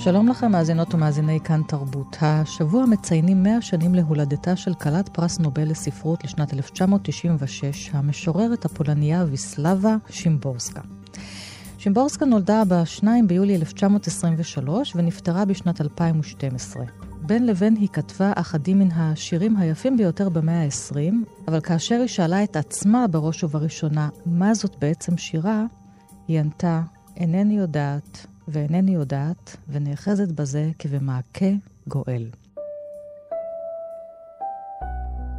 שלום לכם, מאזינות ומאזיני כאן תרבות. השבוע מציינים 100 שנים להולדתה של כלת פרס נובל לספרות לשנת 1996, המשוררת הפולניה ויסלבה שימבורסקה. שימבורסקה נולדה ב-2 ביולי 1923 ונפטרה בשנת 2012. בין לבין היא כתבה אחדים מן השירים היפים ביותר במאה ה-20, אבל כאשר היא שאלה את עצמה בראש ובראשונה מה זאת בעצם שירה, היא ענתה, אינני יודעת, ואינני יודעת, ונאחזת בזה כבמעקה גואל.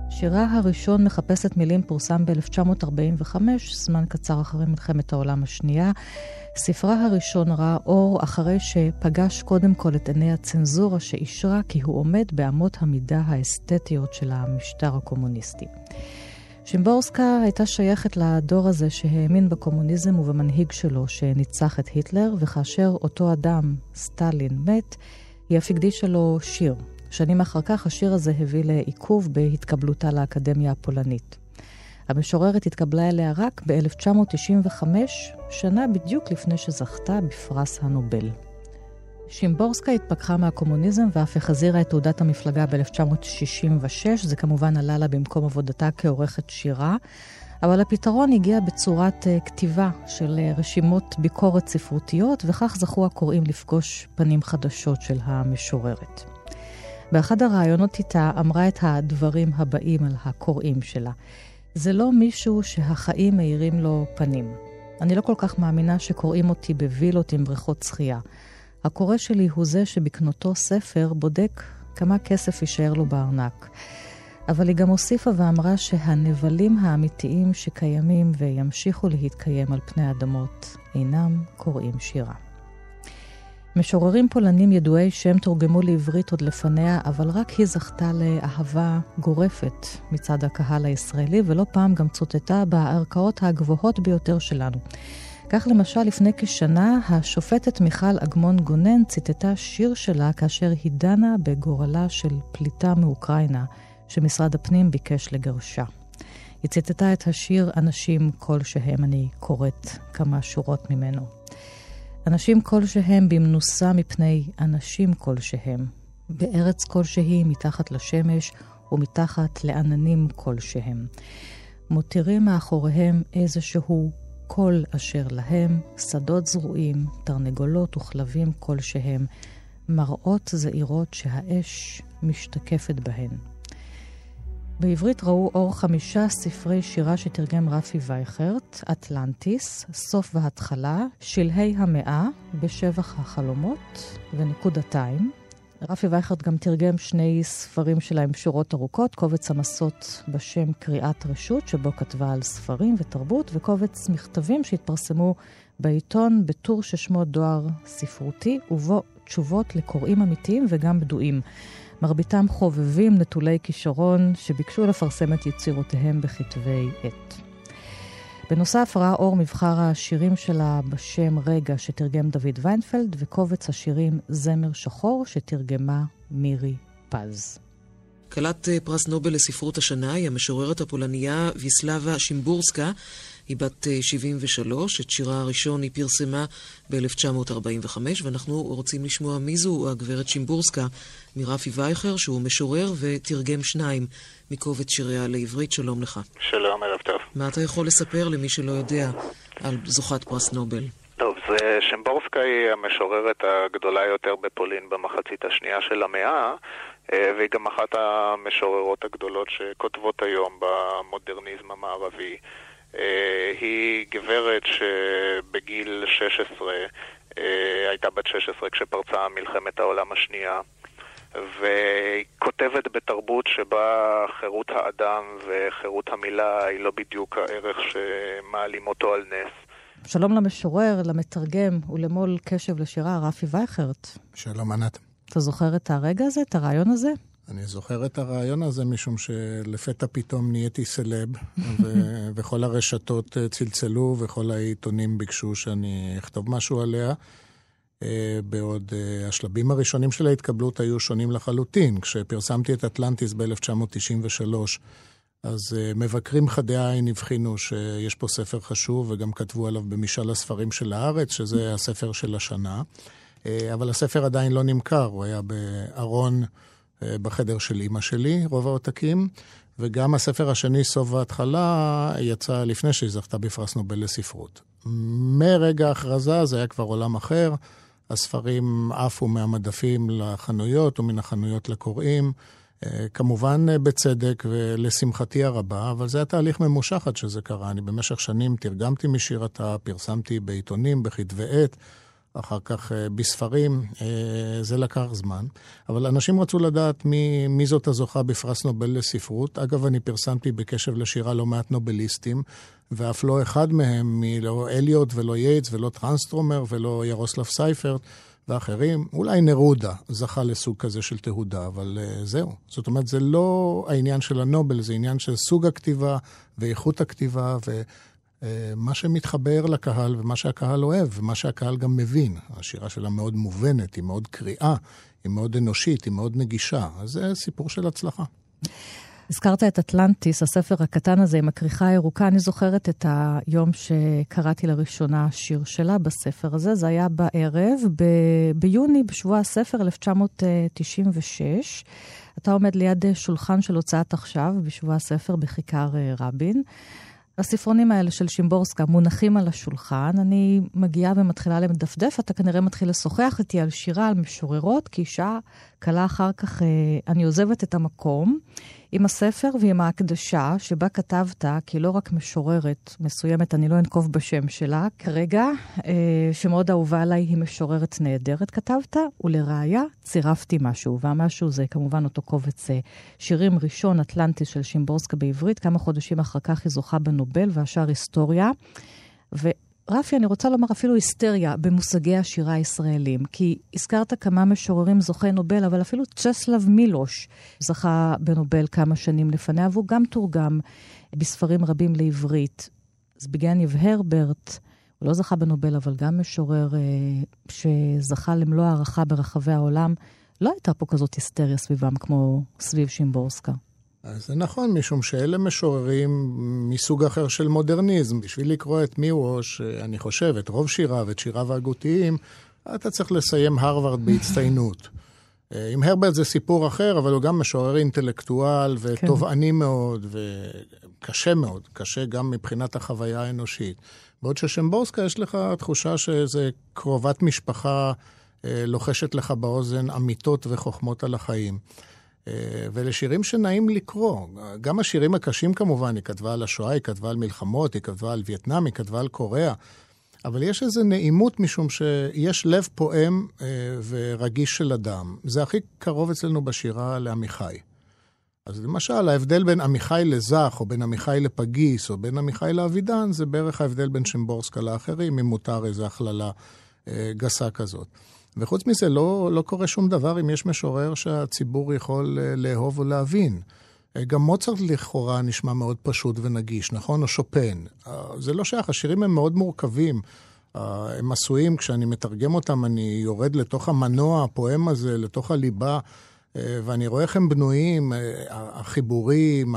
שירה הראשון מחפשת מילים פורסם ב-1945, זמן קצר אחרי מלחמת העולם השנייה. ספרה הראשון ראה אור אחרי שפגש קודם כל את עיני הצנזורה שאישרה כי הוא עומד באמות המידה האסתטיות של המשטר הקומוניסטי. שימבורסקה הייתה שייכת לדור הזה שהאמין בקומוניזם ובמנהיג שלו שניצח את היטלר, וכאשר אותו אדם, סטלין, מת, היא אף הקדישה לו שיר. שנים אחר כך השיר הזה הביא לעיכוב בהתקבלותה לאקדמיה הפולנית. המשוררת התקבלה אליה רק ב-1995, שנה בדיוק לפני שזכתה בפרס הנובל. שימבורסקה התפכחה מהקומוניזם ואף החזירה את תעודת המפלגה ב-1966. זה כמובן עלה לה במקום עבודתה כעורכת שירה, אבל הפתרון הגיע בצורת uh, כתיבה של uh, רשימות ביקורת ספרותיות, וכך זכו הקוראים לפגוש פנים חדשות של המשוררת. באחד הראיונות איתה אמרה את הדברים הבאים על הקוראים שלה. זה לא מישהו שהחיים מאירים לו פנים. אני לא כל כך מאמינה שקוראים אותי בווילות עם בריכות שחייה. הקורא שלי הוא זה שבקנותו ספר בודק כמה כסף יישאר לו בארנק. אבל היא גם הוסיפה ואמרה שהנבלים האמיתיים שקיימים וימשיכו להתקיים על פני האדמות אינם קוראים שירה. משוררים פולנים ידועי שם תורגמו לעברית עוד לפניה, אבל רק היא זכתה לאהבה גורפת מצד הקהל הישראלי, ולא פעם גם צוטטה בערכאות הגבוהות ביותר שלנו. כך למשל, לפני כשנה, השופטת מיכל אגמון גונן ציטטה שיר שלה כאשר היא דנה בגורלה של פליטה מאוקראינה, שמשרד הפנים ביקש לגרשה. היא ציטטה את השיר "אנשים כלשהם", אני קוראת כמה שורות ממנו. אנשים כלשהם במנוסה מפני אנשים כלשהם, בארץ כלשהי מתחת לשמש ומתחת לעננים כלשהם. מותירים מאחוריהם איזשהו כל אשר להם, שדות זרועים, תרנגולות וכלבים כלשהם, מראות זעירות שהאש משתקפת בהן. בעברית ראו אור חמישה ספרי שירה שתרגם רפי וייכרט, אטלנטיס, סוף והתחלה, שלהי המאה, בשבח החלומות ונקודתיים. רפי וייכרט גם תרגם שני ספרים שלה עם שורות ארוכות, קובץ המסות בשם קריאת רשות, שבו כתבה על ספרים ותרבות, וקובץ מכתבים שהתפרסמו בעיתון בטור ששמו דואר ספרותי, ובו תשובות לקוראים אמיתיים וגם בדואים. מרביתם חובבים נטולי כישרון שביקשו לפרסם את יצירותיהם בכתבי עת. בנוסף ראה אור מבחר השירים שלה בשם רגע שתרגם דוד ויינפלד וקובץ השירים זמר שחור שתרגמה מירי פז. כלת אה, פרס נובל לספרות השנה היא המשוררת הפולניה ויסלבה שימבורסקה. היא בת 73, אה, את שירה הראשון היא פרסמה ב-1945, ואנחנו רוצים לשמוע מי זו הגברת שימבורסקה מרפי וייכר, שהוא משורר ותרגם שניים מקובץ שיריה לעברית. שלום לך. שלום, ערב טוב. מה אתה יכול לספר למי שלא יודע על זוכת פרס נובל? טוב, זה שמבורסקה היא המשוררת הגדולה יותר בפולין במחצית השנייה של המאה, אה, והיא גם אחת המשוררות הגדולות שכותבות היום במודרניזם המערבי. אה, היא גברת שבגיל 16, אה, הייתה בת 16 כשפרצה מלחמת העולם השנייה, והיא כותבת בתרבות שבה חירות האדם וחירות המילה היא לא בדיוק הערך שמעלים אותו על נס. שלום למשורר, למתרגם ולמול קשב לשירה, רפי וייכרט. שלום, ענת. אתה זוכר את הרגע הזה, את הרעיון הזה? אני זוכר את הרעיון הזה משום שלפתע פתאום נהייתי סלב, ו- וכל הרשתות צלצלו וכל העיתונים ביקשו שאני אכתוב משהו עליה. אה, בעוד אה, השלבים הראשונים של ההתקבלות היו שונים לחלוטין. כשפרסמתי את אטלנטיס ב-1993, אז מבקרים חדי עין הבחינו שיש פה ספר חשוב, וגם כתבו עליו במשאל הספרים של הארץ, שזה הספר של השנה. אבל הספר עדיין לא נמכר, הוא היה בארון... אה, בחדר של אימא שלי, רוב העותקים, וגם הספר השני, סוף וההתחלה, יצא לפני שהיא זכתה בפרס נובל לספרות. מרגע ההכרזה זה היה כבר עולם אחר, הספרים עפו מהמדפים לחנויות ומן החנויות לקוראים. אה, כמובן אה, בצדק ולשמחתי הרבה, אבל זה היה תהליך ממושך עד שזה קרה. אני במשך שנים תרגמתי משירתה, פרסמתי בעיתונים, בכתבי עת. אחר כך אה, בספרים, אה, זה לקח זמן. אבל אנשים רצו לדעת מי, מי זאת הזוכה בפרס נובל לספרות. אגב, אני פרסמתי בקשב לשירה לא מעט נובליסטים, ואף לא אחד מהם, לא אליוט ולא יייטס ולא טרנסטרומר ולא ירוסלב סייפרט ואחרים. אולי נרודה זכה לסוג כזה של תהודה, אבל אה, זהו. זאת אומרת, זה לא העניין של הנובל, זה עניין של סוג הכתיבה ואיכות הכתיבה. ו... מה שמתחבר לקהל ומה שהקהל אוהב, ומה שהקהל גם מבין. השירה שלה מאוד מובנת, היא מאוד קריאה, היא מאוד אנושית, היא מאוד נגישה. אז זה סיפור של הצלחה. הזכרת את אטלנטיס, הספר הקטן הזה עם הכריכה הירוקה. אני זוכרת את היום שקראתי לראשונה שיר שלה בספר הזה. זה היה בערב, ב- ביוני, בשבוע הספר 1996. אתה עומד ליד שולחן של הוצאת עכשיו, בשבוע הספר בכיכר אה, רבין. הספרונים האלה של שימבורסקה מונחים על השולחן, אני מגיעה ומתחילה למדפדף, אתה כנראה מתחיל לשוחח איתי על שירה, על משוררות, כי שעה קלה אחר כך אה, אני עוזבת את המקום עם הספר ועם ההקדשה שבה כתבת, כי לא רק משוררת מסוימת, אני לא אנקוב בשם שלה כרגע, אה, שמאוד אהובה עליי, היא משוררת נהדרת, כתבת, ולראיה צירפתי משהו, והמשהו זה כמובן אותו קובץ אה, שירים ראשון, אטלנטיס של שימבורסקה בעברית, כמה חודשים אחר כך היא זוכה בנובל והשאר היסטוריה. ו... רפי, אני רוצה לומר אפילו היסטריה במושגי השירה הישראלים, כי הזכרת כמה משוררים זוכי נובל, אבל אפילו צ'סלב מילוש זכה בנובל כמה שנים לפניה, והוא גם תורגם בספרים רבים לעברית. זביגניב הרברט, הוא לא זכה בנובל, אבל גם משורר אה, שזכה למלוא הערכה ברחבי העולם. לא הייתה פה כזאת היסטריה סביבם כמו סביב שימבורסקה. אז זה נכון, משום שאלה משוררים מסוג אחר של מודרניזם. בשביל לקרוא את מיווש, אני חושב, את רוב שיריו, את שיריו ההגותיים, אתה צריך לסיים הרווארד בהצטיינות. אה, עם הרברט זה סיפור אחר, אבל הוא גם משורר אינטלקטואל ותובעני כן. מאוד, וקשה מאוד, קשה גם מבחינת החוויה האנושית. בעוד ששמבורסקה, יש לך תחושה שזה קרובת משפחה אה, לוחשת לך באוזן אמיתות וחוכמות על החיים. ואלה שירים שנעים לקרוא. גם השירים הקשים כמובן, היא כתבה על השואה, היא כתבה על מלחמות, היא כתבה על וייטנאם, היא כתבה על קוריאה. אבל יש איזו נעימות משום שיש לב פועם אה, ורגיש של אדם. זה הכי קרוב אצלנו בשירה לעמיחי. אז למשל, ההבדל בין עמיחי לזך, או בין עמיחי לפגיס, או בין עמיחי לאבידן, זה בערך ההבדל בין שימבורסקה לאחרים, אם מותר איזו הכללה אה, גסה כזאת. וחוץ מזה, לא, לא קורה שום דבר אם יש משורר שהציבור יכול אה, לאהוב או להבין. אה, גם מוצרט לכאורה נשמע מאוד פשוט ונגיש, נכון? או שופן. אה, זה לא שייך, השירים הם מאוד מורכבים. הם עשויים, כשאני מתרגם אותם, אני יורד לתוך המנוע, הפועם הזה, לתוך הליבה, ואני רואה איך הם בנויים, החיבורים,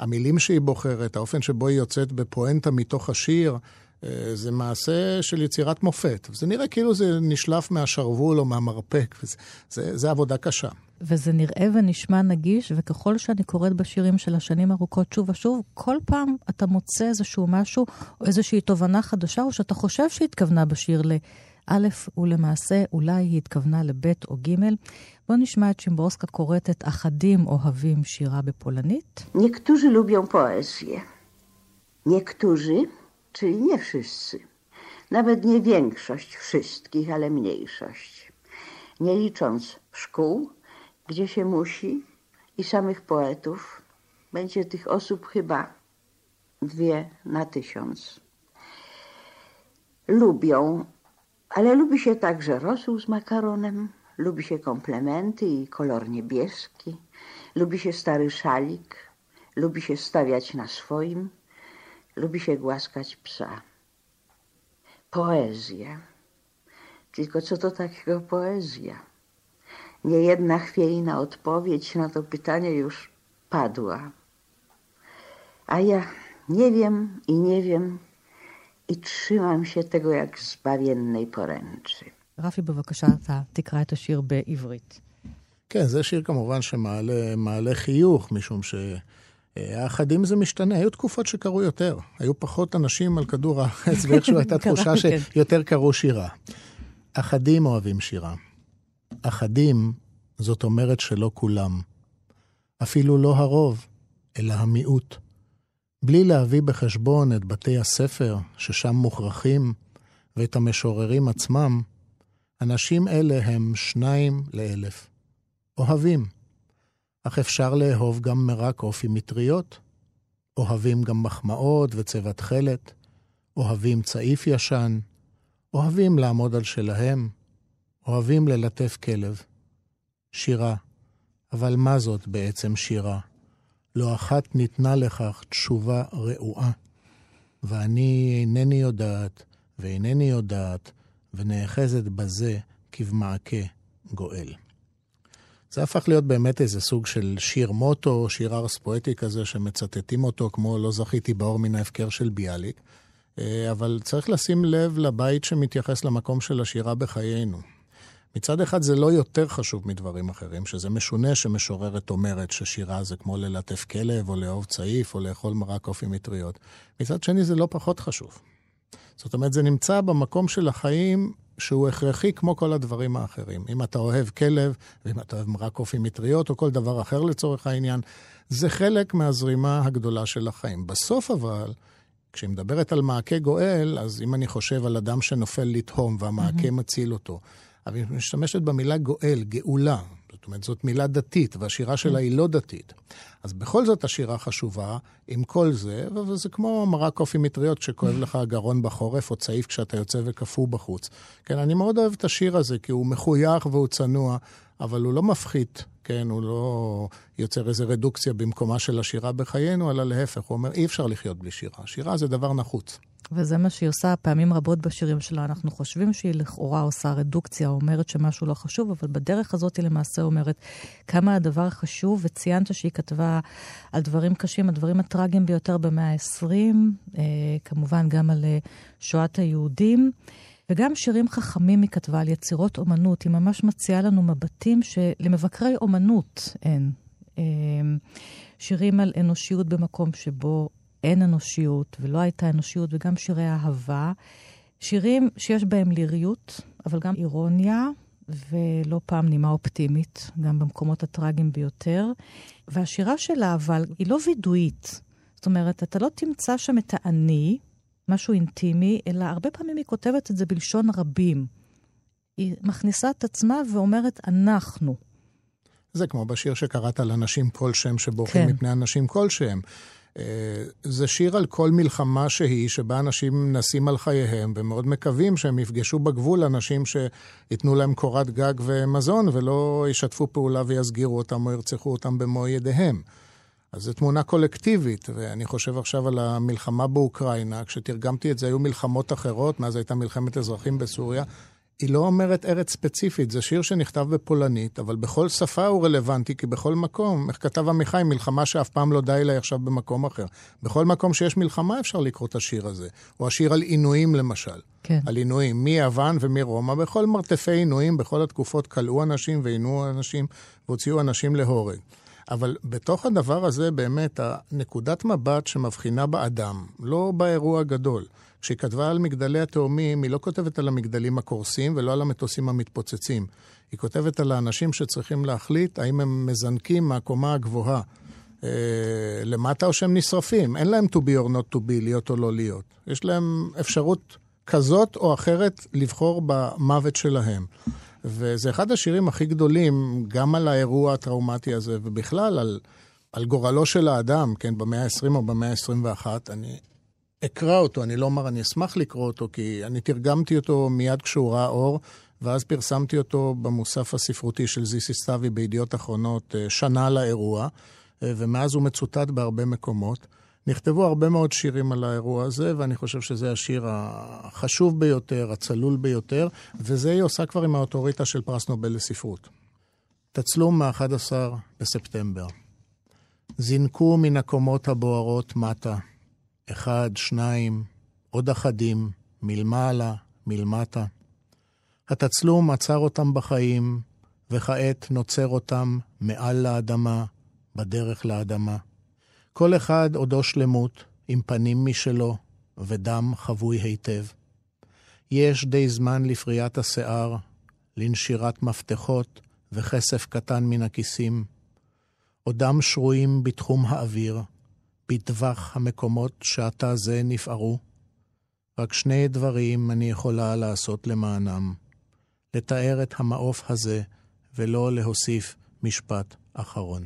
המילים שהיא בוחרת, האופן שבו היא יוצאת בפואנטה מתוך השיר. אה, זה מעשה של יצירת מופת. זה נראה כאילו זה נשלף מהשרוול או מהמרפק, וזה, זה, זה עבודה קשה. וזה נראה ונשמע נגיש, וככל שאני קוראת בשירים של השנים ארוכות שוב ושוב, כל פעם אתה מוצא איזשהו משהו, או איזושהי תובנה חדשה, או שאתה חושב שהיא התכוונה בשיר לאלף, ולמעשה אולי היא התכוונה לבית או גימל. בואו נשמע את שימבורסקה קוראת את אחדים אוהבים שירה בפולנית. Niektórzy lubią poezję. Niektórzy czyli nie wszyscy. Nawet nie większość wszystkich, ale mniejszość. Nie licząc szkół, gdzie się musi, i samych poetów, będzie tych osób chyba dwie na tysiąc. Lubią, ale lubi się także rosół z makaronem, lubi się komplementy i kolor niebieski, lubi się stary szalik, lubi się stawiać na swoim, lubi się głaskać psa. Poezja. Tylko co to takiego poezja? Niejedna chwiejna odpowiedź na to pytanie już padła. A ja nie wiem i nie wiem i trzymam się tego jak zbawiennej poręczy. רפי, בבקשה, אתה תקרא את השיר בעברית. כן, זה שיר כמובן שמעלה חיוך, משום שהאחדים זה משתנה. היו תקופות שקראו יותר. היו פחות אנשים על כדור הארץ, ואיכשהו הייתה תחושה כן. שיותר קראו שירה. אחדים אוהבים שירה. אחדים, זאת אומרת שלא כולם. אפילו לא הרוב, אלא המיעוט. בלי להביא בחשבון את בתי הספר, ששם מוכרחים, ואת המשוררים עצמם, אנשים אלה הם שניים לאלף. אוהבים. אך אפשר לאהוב גם מרק אופי מטריות. אוהבים גם מחמאות וצבע תכלת. אוהבים צעיף ישן. אוהבים לעמוד על שלהם. אוהבים ללטף כלב. שירה. אבל מה זאת בעצם שירה? לא אחת ניתנה לכך תשובה רעועה. ואני אינני יודעת, ואינני יודעת, ונאחזת בזה כבמעקה גואל. זה הפך להיות באמת איזה סוג של שיר מוטו, שיר ארס פואטי כזה, שמצטטים אותו כמו לא זכיתי באור מן ההפקר של ביאליק. אה, אבל צריך לשים לב לבית שמתייחס למקום של השירה בחיינו. מצד אחד זה לא יותר חשוב מדברים אחרים, שזה משונה שמשוררת אומרת ששירה זה כמו ללטף כלב, או לאהוב צעיף, או לאכול מרק אופי מטריות. מצד שני זה לא פחות חשוב. זאת אומרת, זה נמצא במקום של החיים שהוא הכרחי כמו כל הדברים האחרים. אם אתה אוהב כלב, ואם אתה אוהב מרק אופי מטריות, או כל דבר אחר לצורך העניין, זה חלק מהזרימה הגדולה של החיים. בסוף אבל, כשהיא מדברת על מעקה גואל, אז אם אני חושב על אדם שנופל לתהום והמעקה mm-hmm. מציל אותו, אבל היא משתמשת במילה גואל, גאולה. זאת אומרת, זאת מילה דתית, והשירה שלה היא לא דתית. אז בכל זאת השירה חשובה, עם כל זה, וזה כמו מרק קופי מטריות כשכואב לך הגרון בחורף, או צעיף כשאתה יוצא וקפוא בחוץ. כן, אני מאוד אוהב את השיר הזה, כי הוא מחוייך והוא צנוע, אבל הוא לא מפחית, כן, הוא לא יוצר איזו רדוקציה במקומה של השירה בחיינו, אלא להפך, הוא אומר, אי אפשר לחיות בלי שירה. שירה זה דבר נחוץ. וזה מה שהיא עושה פעמים רבות בשירים שלה. אנחנו חושבים שהיא לכאורה עושה רדוקציה, אומרת שמשהו לא חשוב, אבל בדרך הזאת היא למעשה אומרת כמה הדבר חשוב, וציינת שהיא כתבה על דברים קשים, הדברים הטראגיים ביותר במאה ה-20, אה, כמובן גם על אה, שואת היהודים. וגם שירים חכמים היא כתבה על יצירות אומנות. היא ממש מציעה לנו מבטים שלמבקרי אומנות אין. אה, שירים על אנושיות במקום שבו אין אנושיות ולא הייתה אנושיות, וגם שירי אהבה. שירים שיש בהם ליריות, אבל גם אירוניה, ולא פעם נימה אופטימית, גם במקומות הטראגיים ביותר. והשירה שלה, אבל, היא לא וידואית. זאת אומרת, אתה לא תמצא שם את האני, משהו אינטימי, אלא הרבה פעמים היא כותבת את זה בלשון רבים. היא מכניסה את עצמה ואומרת, אנחנו. זה כמו בשיר שקראת על אנשים כל שם שבורחים כן. מפני אנשים כלשהם. זה שיר על כל מלחמה שהיא, שבה אנשים נסים על חייהם, ומאוד מקווים שהם יפגשו בגבול אנשים שייתנו להם קורת גג ומזון, ולא ישתפו פעולה ויסגירו אותם או ירצחו אותם במו ידיהם. אז זו תמונה קולקטיבית, ואני חושב עכשיו על המלחמה באוקראינה. כשתרגמתי את זה, היו מלחמות אחרות, מאז הייתה מלחמת אזרחים בסוריה. היא לא אומרת ארץ ספציפית, זה שיר שנכתב בפולנית, אבל בכל שפה הוא רלוונטי, כי בכל מקום, איך כתב עמיחי, מלחמה שאף פעם לא די לה עכשיו במקום אחר. בכל מקום שיש מלחמה אפשר לקרוא את השיר הזה. או השיר על עינויים למשל. כן. על עינויים, מיוון ומרומא, בכל מרתפי עינויים, בכל התקופות כלאו אנשים ועינו אנשים והוציאו אנשים להורג. אבל בתוך הדבר הזה באמת, הנקודת מבט שמבחינה באדם, לא באירוע הגדול. כשהיא כתבה על מגדלי התאומים, היא לא כותבת על המגדלים הקורסים ולא על המטוסים המתפוצצים. היא כותבת על האנשים שצריכים להחליט האם הם מזנקים מהקומה הגבוהה אה, למטה או שהם נשרפים. אין להם to be or not to be, להיות או לא להיות. יש להם אפשרות כזאת או אחרת לבחור במוות שלהם. וזה אחד השירים הכי גדולים, גם על האירוע הטראומטי הזה, ובכלל על, על גורלו של האדם, כן, במאה ה-20 או במאה ה-21. אני אקרא אותו, אני לא אומר, אני אשמח לקרוא אותו, כי אני תרגמתי אותו מיד כשהוא ראה אור, ואז פרסמתי אותו במוסף הספרותי של זיסי סתיוי בידיעות אחרונות אה, שנה לאירוע, אה, ומאז הוא מצוטט בהרבה מקומות. נכתבו הרבה מאוד שירים על האירוע הזה, ואני חושב שזה השיר החשוב ביותר, הצלול ביותר, וזה היא עושה כבר עם האוטוריטה של פרס נובל לספרות. תצלום מ-11 בספטמבר. זינקו מן הקומות הבוערות מטה, אחד, שניים, עוד אחדים, מלמעלה, מלמטה. התצלום עצר אותם בחיים, וכעת נוצר אותם מעל לאדמה, בדרך לאדמה. כל אחד עודו שלמות, עם פנים משלו, ודם חבוי היטב. יש די זמן לפריית השיער, לנשירת מפתחות וכסף קטן מן הכיסים. עודם שרויים בתחום האוויר, בטווח המקומות שעתה זה נפערו. רק שני דברים אני יכולה לעשות למענם. לתאר את המעוף הזה, ולא להוסיף משפט אחרון.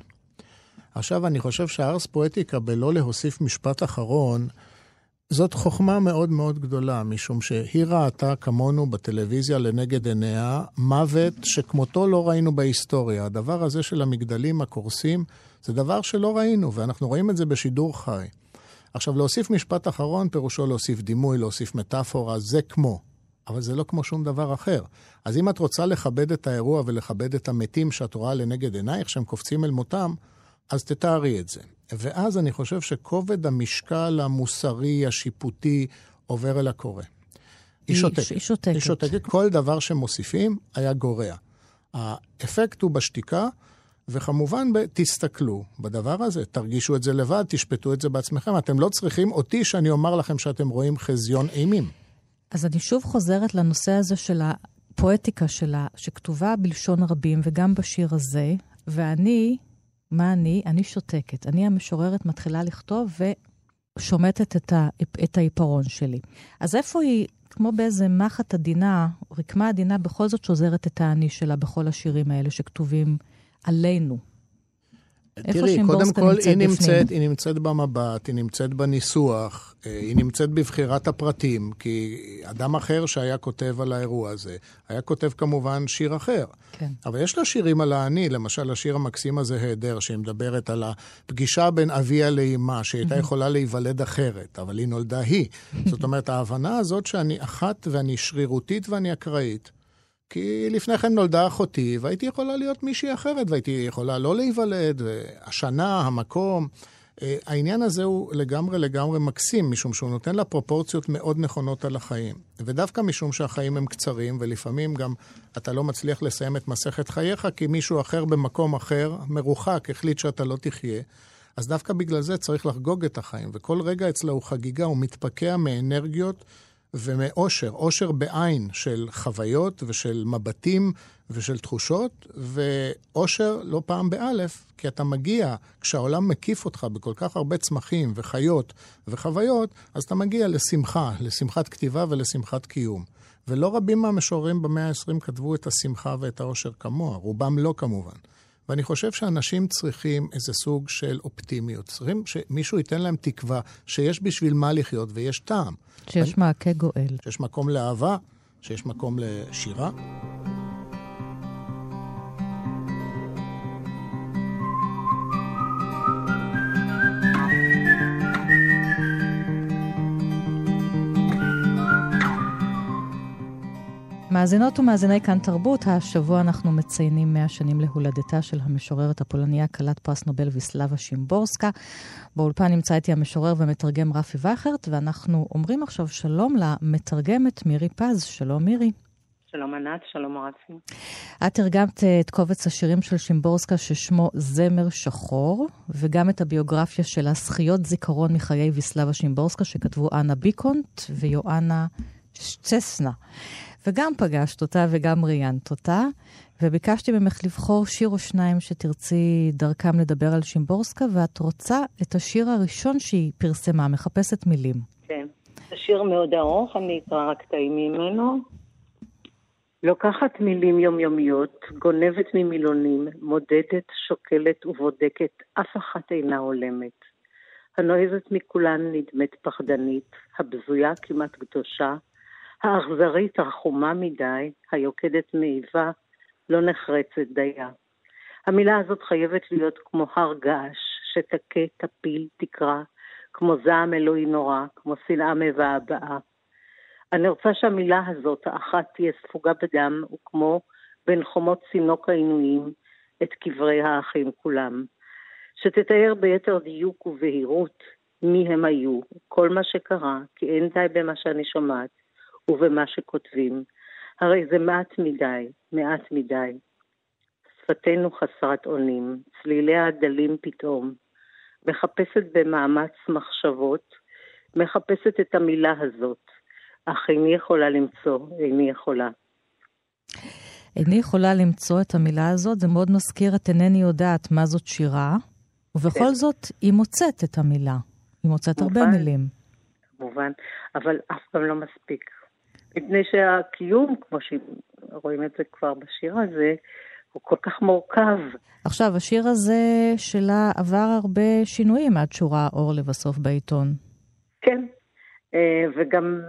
עכשיו, אני חושב שהארס פואטיקה בלא להוסיף משפט אחרון, זאת חוכמה מאוד מאוד גדולה, משום שהיא ראתה כמונו בטלוויזיה לנגד עיניה מוות שכמותו לא ראינו בהיסטוריה. הדבר הזה של המגדלים הקורסים זה דבר שלא ראינו, ואנחנו רואים את זה בשידור חי. עכשיו, להוסיף משפט אחרון פירושו להוסיף דימוי, להוסיף מטאפורה, זה כמו. אבל זה לא כמו שום דבר אחר. אז אם את רוצה לכבד את האירוע ולכבד את המתים שאת רואה לנגד עינייך, שהם קופצים אל מותם, אז תתארי את זה. ואז אני חושב שכובד המשקל המוסרי, השיפוטי, עובר אל הקורא. היא שותקת. היא שותקת. היא שותקת. כל דבר שמוסיפים היה גורע. האפקט הוא בשתיקה, וכמובן, תסתכלו בדבר הזה, תרגישו את זה לבד, תשפטו את זה בעצמכם. אתם לא צריכים אותי שאני אומר לכם שאתם רואים חזיון אימים. אז אני שוב חוזרת לנושא הזה של הפואטיקה שלה, שכתובה בלשון רבים, וגם בשיר הזה, ואני, מה אני? אני שותקת. אני המשוררת מתחילה לכתוב ושומטת את, ה, את העיפרון שלי. אז איפה היא, כמו באיזה מחט עדינה, רקמה עדינה, בכל זאת שוזרת את האני שלה בכל השירים האלה שכתובים עלינו? תראי, קודם כל, היא נמצאת, היא נמצאת במבט, היא נמצאת בניסוח, אה, היא נמצאת בבחירת הפרטים, כי אדם אחר שהיה כותב על האירוע הזה, היה כותב כמובן שיר אחר. כן. אבל יש לה שירים על האני, למשל השיר המקסים הזה, היעדר, שהיא מדברת על הפגישה בין אביה לאימה, שהיא הייתה יכולה להיוולד אחרת, אבל היא נולדה היא. זאת אומרת, ההבנה הזאת שאני אחת ואני שרירותית ואני אקראית. כי לפני כן נולדה אחותי, והייתי יכולה להיות מישהי אחרת, והייתי יכולה לא להיוולד, השנה, המקום. אה, העניין הזה הוא לגמרי לגמרי מקסים, משום שהוא נותן לה פרופורציות מאוד נכונות על החיים. ודווקא משום שהחיים הם קצרים, ולפעמים גם אתה לא מצליח לסיים את מסכת חייך, כי מישהו אחר במקום אחר, מרוחק, החליט שאתה לא תחיה. אז דווקא בגלל זה צריך לחגוג את החיים, וכל רגע אצלה הוא חגיגה, הוא מתפקע מאנרגיות ומאושר, אושר בעין של חוויות ושל מבטים ושל תחושות, ואושר לא פעם באלף, כי אתה מגיע, כשהעולם מקיף אותך בכל כך הרבה צמחים וחיות וחוויות, אז אתה מגיע לשמחה, לשמחת כתיבה ולשמחת קיום. ולא רבים מהמשוררים במאה ה-20 כתבו את השמחה ואת האושר כמוה, רובם לא כמובן. ואני חושב שאנשים צריכים איזה סוג של אופטימיות. צריכים שמישהו ייתן להם תקווה שיש בשביל מה לחיות ויש טעם. שיש אני... מעקה גואל. שיש מקום לאהבה, שיש מקום לשירה. מאזינות ומאזיני כאן תרבות, השבוע אנחנו מציינים 100 שנים להולדתה של המשוררת הפולניה, כלת פרס נובל ויסלבה שימבורסקה. באולפן נמצא איתי המשורר ומתרגם רפי וכרט, ואנחנו אומרים עכשיו שלום למתרגמת מירי פז. שלום מירי. שלום ענת, שלום רפי. את תרגמת אה, את קובץ השירים של שימבורסקה ששמו זמר שחור, וגם את הביוגרפיה של הזכיות זיכרון מחיי ויסלבה שימבורסקה שכתבו אנה ביקונט ויואנה צסנה. וגם פגשת אותה וגם ראיינת אותה, וביקשתי ממך לבחור שיר או שניים שתרצי דרכם לדבר על שימבורסקה, ואת רוצה את השיר הראשון שהיא פרסמה, מחפשת מילים. כן, זה שיר מאוד ארוך, אני אקרא רק קטעים ממנו. לוקחת מילים יומיומיות, גונבת ממילונים, מודדת, שוקלת ובודקת, אף אחת אינה הולמת. הנועזת מכולן נדמת פחדנית, הבזויה כמעט קדושה, האכזרית החומה מדי, היוקדת מאיבה, לא נחרצת דייה. המילה הזאת חייבת להיות כמו הר געש, שתכה, תפיל, תקרא, כמו זעם אלוהי נורא, כמו שנאה מבעבעה. אני רוצה שהמילה הזאת, האחת, תהיה ספוגה בדם, וכמו בין חומות צינוק העינויים, את קברי האחים כולם. שתתאר ביתר דיוק ובהירות מי הם היו, כל מה שקרה, כי אין די במה שאני שומעת ובמה שכותבים. הרי זה מעט מדי, מעט מדי. שפתנו חסרת אונים, צליליה דלים פתאום, מחפשת במאמץ מחשבות, מחפשת את המילה הזאת, אך איני יכולה למצוא, איני יכולה. איני יכולה למצוא את המילה הזאת, זה מאוד מזכיר את אינני יודעת מה זאת שירה, ובכל כן. זאת היא מוצאת את המילה. היא מוצאת מובן, הרבה מילים. כמובן, אבל אף פעם לא מספיק. מפני שהקיום, כמו שרואים את זה כבר בשיר הזה, הוא כל כך מורכב. עכשיו, השיר הזה שלה עבר הרבה שינויים עד שורה אור לבסוף בעיתון. כן, אה, וגם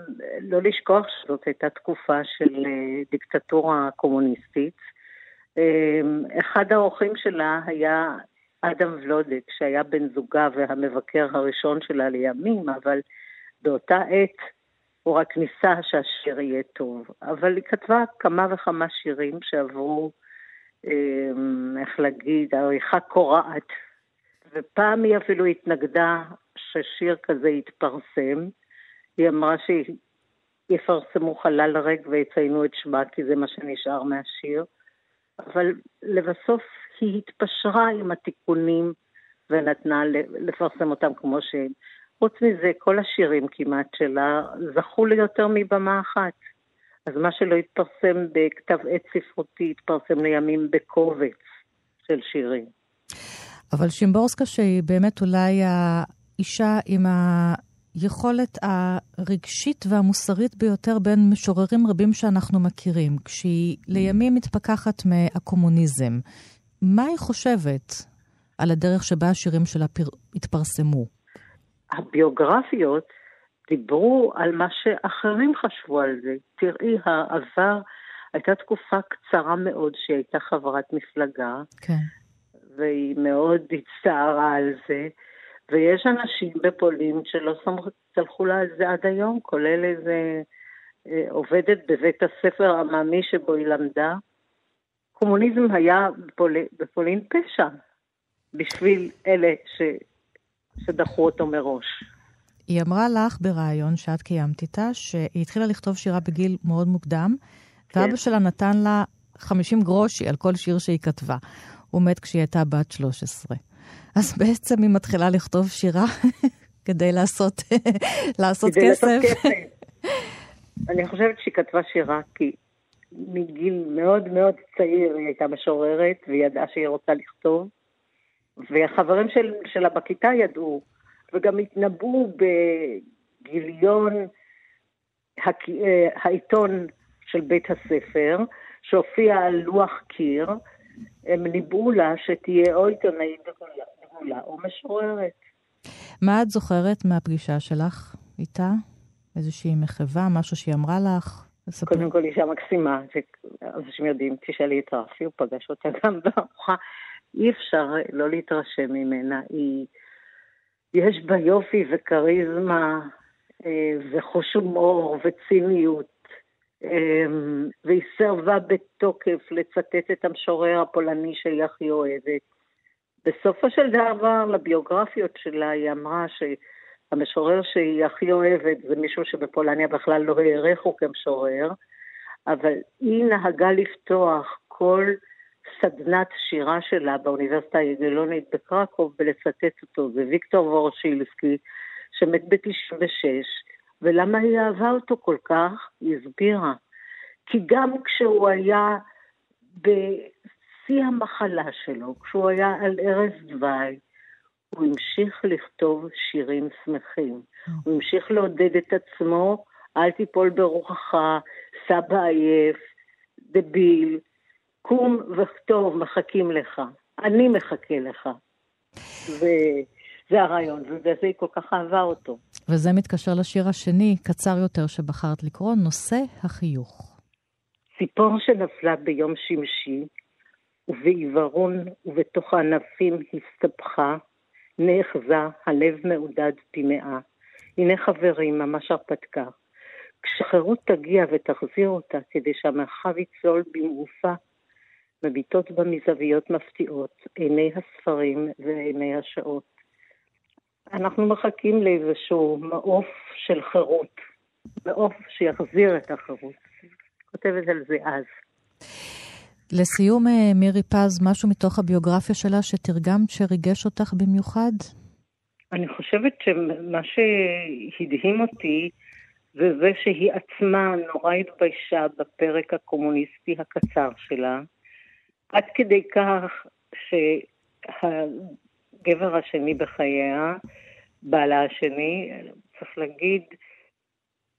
לא לשכוח שזאת הייתה תקופה של אה, דיקטטורה קומוניסטית. אה, אחד האורחים שלה היה אדם ולודק, שהיה בן זוגה והמבקר הראשון שלה לימים, אבל באותה עת הוא רק ניסה שהשיר יהיה טוב. אבל היא כתבה כמה וכמה שירים שעברו, איך להגיד, עריכה קורעת. ופעם היא אפילו התנגדה ששיר כזה יתפרסם. היא אמרה שיפרסמו חלל ריק ויציינו את שמה, כי זה מה שנשאר מהשיר. אבל לבסוף היא התפשרה עם התיקונים ונתנה לפרסם אותם כמו שהם. חוץ מזה, כל השירים כמעט שלה זכו ליותר מבמה אחת. אז מה שלא התפרסם בכתב עת ספרותי, התפרסם לימים בקובץ של שירים. אבל שימבורסקה, שהיא באמת אולי האישה עם היכולת הרגשית והמוסרית ביותר בין משוררים רבים שאנחנו מכירים, כשהיא לימים מתפכחת מהקומוניזם. מה היא חושבת על הדרך שבה השירים שלה פר... התפרסמו? הביוגרפיות דיברו על מה שאחרים חשבו על זה. תראי, העבר, הייתה תקופה קצרה מאוד שהיא הייתה חברת מפלגה, כן. והיא מאוד הצטערה על זה. ויש אנשים בפולין שלא סלחו לה על זה עד היום, כולל איזה אה, עובדת בבית הספר העממי שבו היא למדה. קומוניזם היה בפול... בפולין פשע בשביל אלה ש... שדחו אותו מראש. היא אמרה לך בריאיון שאת קיימת איתה, שהיא התחילה לכתוב שירה בגיל מאוד מוקדם, כן. ואבא שלה נתן לה 50 גרושי על כל שיר שהיא כתבה. הוא מת כשהיא הייתה בת 13. אז בעצם היא מתחילה לכתוב שירה כדי לעשות, לעשות כדי כסף. לעשות כסף. אני חושבת שהיא כתבה שירה כי מגיל מאוד מאוד צעיר היא הייתה משוררת והיא ידעה שהיא רוצה לכתוב. והחברים של, שלה בכיתה ידעו, וגם התנבאו בגיליון הק... אה, העיתון של בית הספר, שהופיע על לוח קיר, הם ניבאו לה שתהיה או עיתונאית דגולה או משוררת. מה את זוכרת מהפגישה שלך איתה? איזושהי מחווה, משהו שהיא אמרה לך? לספר. קודם כל אישה מקסימה, אנשים יודעים, תשאלי את רפי, הוא פגש אותה גם בארוחה. אי אפשר לא להתרשם ממנה. היא, יש בה יופי וכריזמה אה, וחוש הומור וציניות. אמ, והיא סירבה בתוקף לצטט את המשורר הפולני שהיא הכי אוהבת. בסופו של דבר, לביוגרפיות שלה היא אמרה שהמשורר שהיא הכי אוהבת זה מישהו שבפולניה בכלל לא העריכו כמשורר, אבל היא נהגה לפתוח כל סדנת שירה שלה באוניברסיטה היגלונית בקרקוב ולצטט אותו. זה ויקטור וורשילסקי, שמת ב-96, ולמה היא אהבה אותו כל כך? היא הסבירה. כי גם כשהוא היה בשיא המחלה שלו, כשהוא היה על ערש דווי, הוא המשיך לכתוב שירים שמחים. הוא המשיך לעודד את עצמו, אל תיפול ברוחך, סבא עייף, דביל, קום וכתוב, מחכים לך. אני מחכה לך. ו... זה הרעיון, ובגלל זה היא כל כך אהבה אותו. וזה מתקשר לשיר השני, קצר יותר, שבחרת לקרוא, נושא החיוך. ציפור שנפלה ביום שמשי, ובעיוורון ובתוך הענפים הסתבכה, נאחזה, הלב מעודד טמאה. הנה חברים, ממש הרפתקה. כשחירות תגיע ותחזיר אותה כדי שהמרחב יצלול במעופה, מביטות בה מזוויות מפתיעות, עיני הספרים ועיני השעות. אנחנו מחכים לאיזשהו מעוף של חירות, מעוף שיחזיר את החירות. כותבת על זה אז. לסיום, אה, מירי פז, משהו מתוך הביוגרפיה שלה שתרגמת שריגש אותך במיוחד? אני חושבת שמה שהדהים אותי זה זה שהיא עצמה נורא התביישה בפרק הקומוניסטי הקצר שלה, עד כדי כך שהגבר השני בחייה, בעלה השני, צריך להגיד,